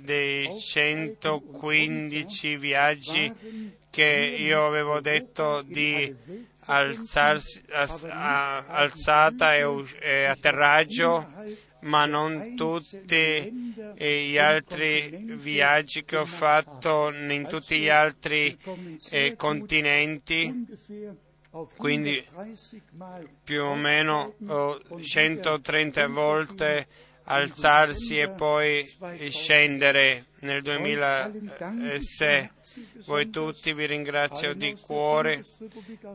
dei 115 viaggi che io avevo detto di alzarsi, as- a- alzata e, us- e atterraggio, ma non tutti gli altri viaggi che ho fatto in tutti gli altri eh, continenti, quindi più o meno oh, 130 volte alzarsi e poi scendere nel 2006. Voi tutti vi ringrazio di cuore,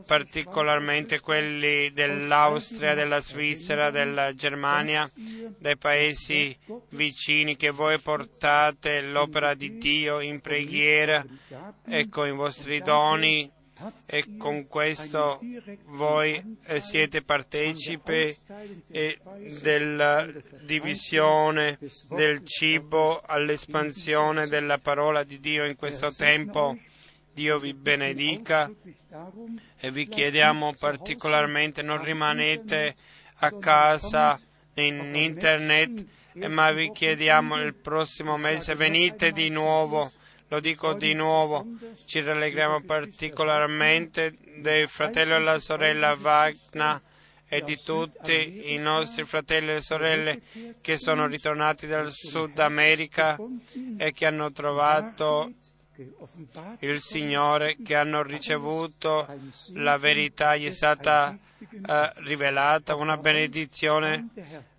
particolarmente quelli dell'Austria, della Svizzera, della Germania, dai paesi vicini che voi portate l'opera di Dio in preghiera e con i vostri doni e con questo voi eh, siete partecipi eh, della divisione del cibo all'espansione della parola di Dio in questo tempo. Dio vi benedica e vi chiediamo particolarmente non rimanete a casa in internet, ma vi chiediamo il prossimo mese venite di nuovo lo dico di nuovo, ci rallegriamo particolarmente dei fratelli e la sorella Wagner e di tutti i nostri fratelli e sorelle che sono ritornati dal Sud America e che hanno trovato il Signore, che hanno ricevuto la verità, gli è stata eh, rivelata una benedizione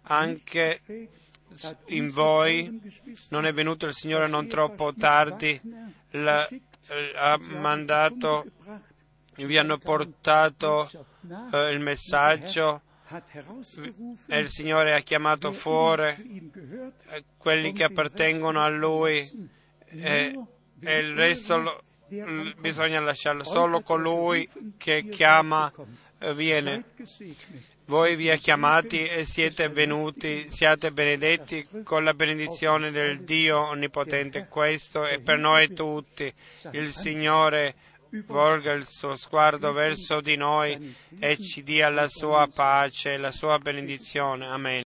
anche in voi non è venuto il Signore non troppo tardi, la, ha mandato, vi hanno portato eh, il messaggio e il Signore ha chiamato fuori eh, quelli che appartengono a Lui e, e il resto lo, bisogna lasciarlo. Solo colui che chiama eh, viene. Voi vi ha chiamati e siete venuti, siate benedetti con la benedizione del Dio Onnipotente. Questo è per noi tutti. Il Signore volga il suo sguardo verso di noi e ci dia la sua pace la sua benedizione. Amen.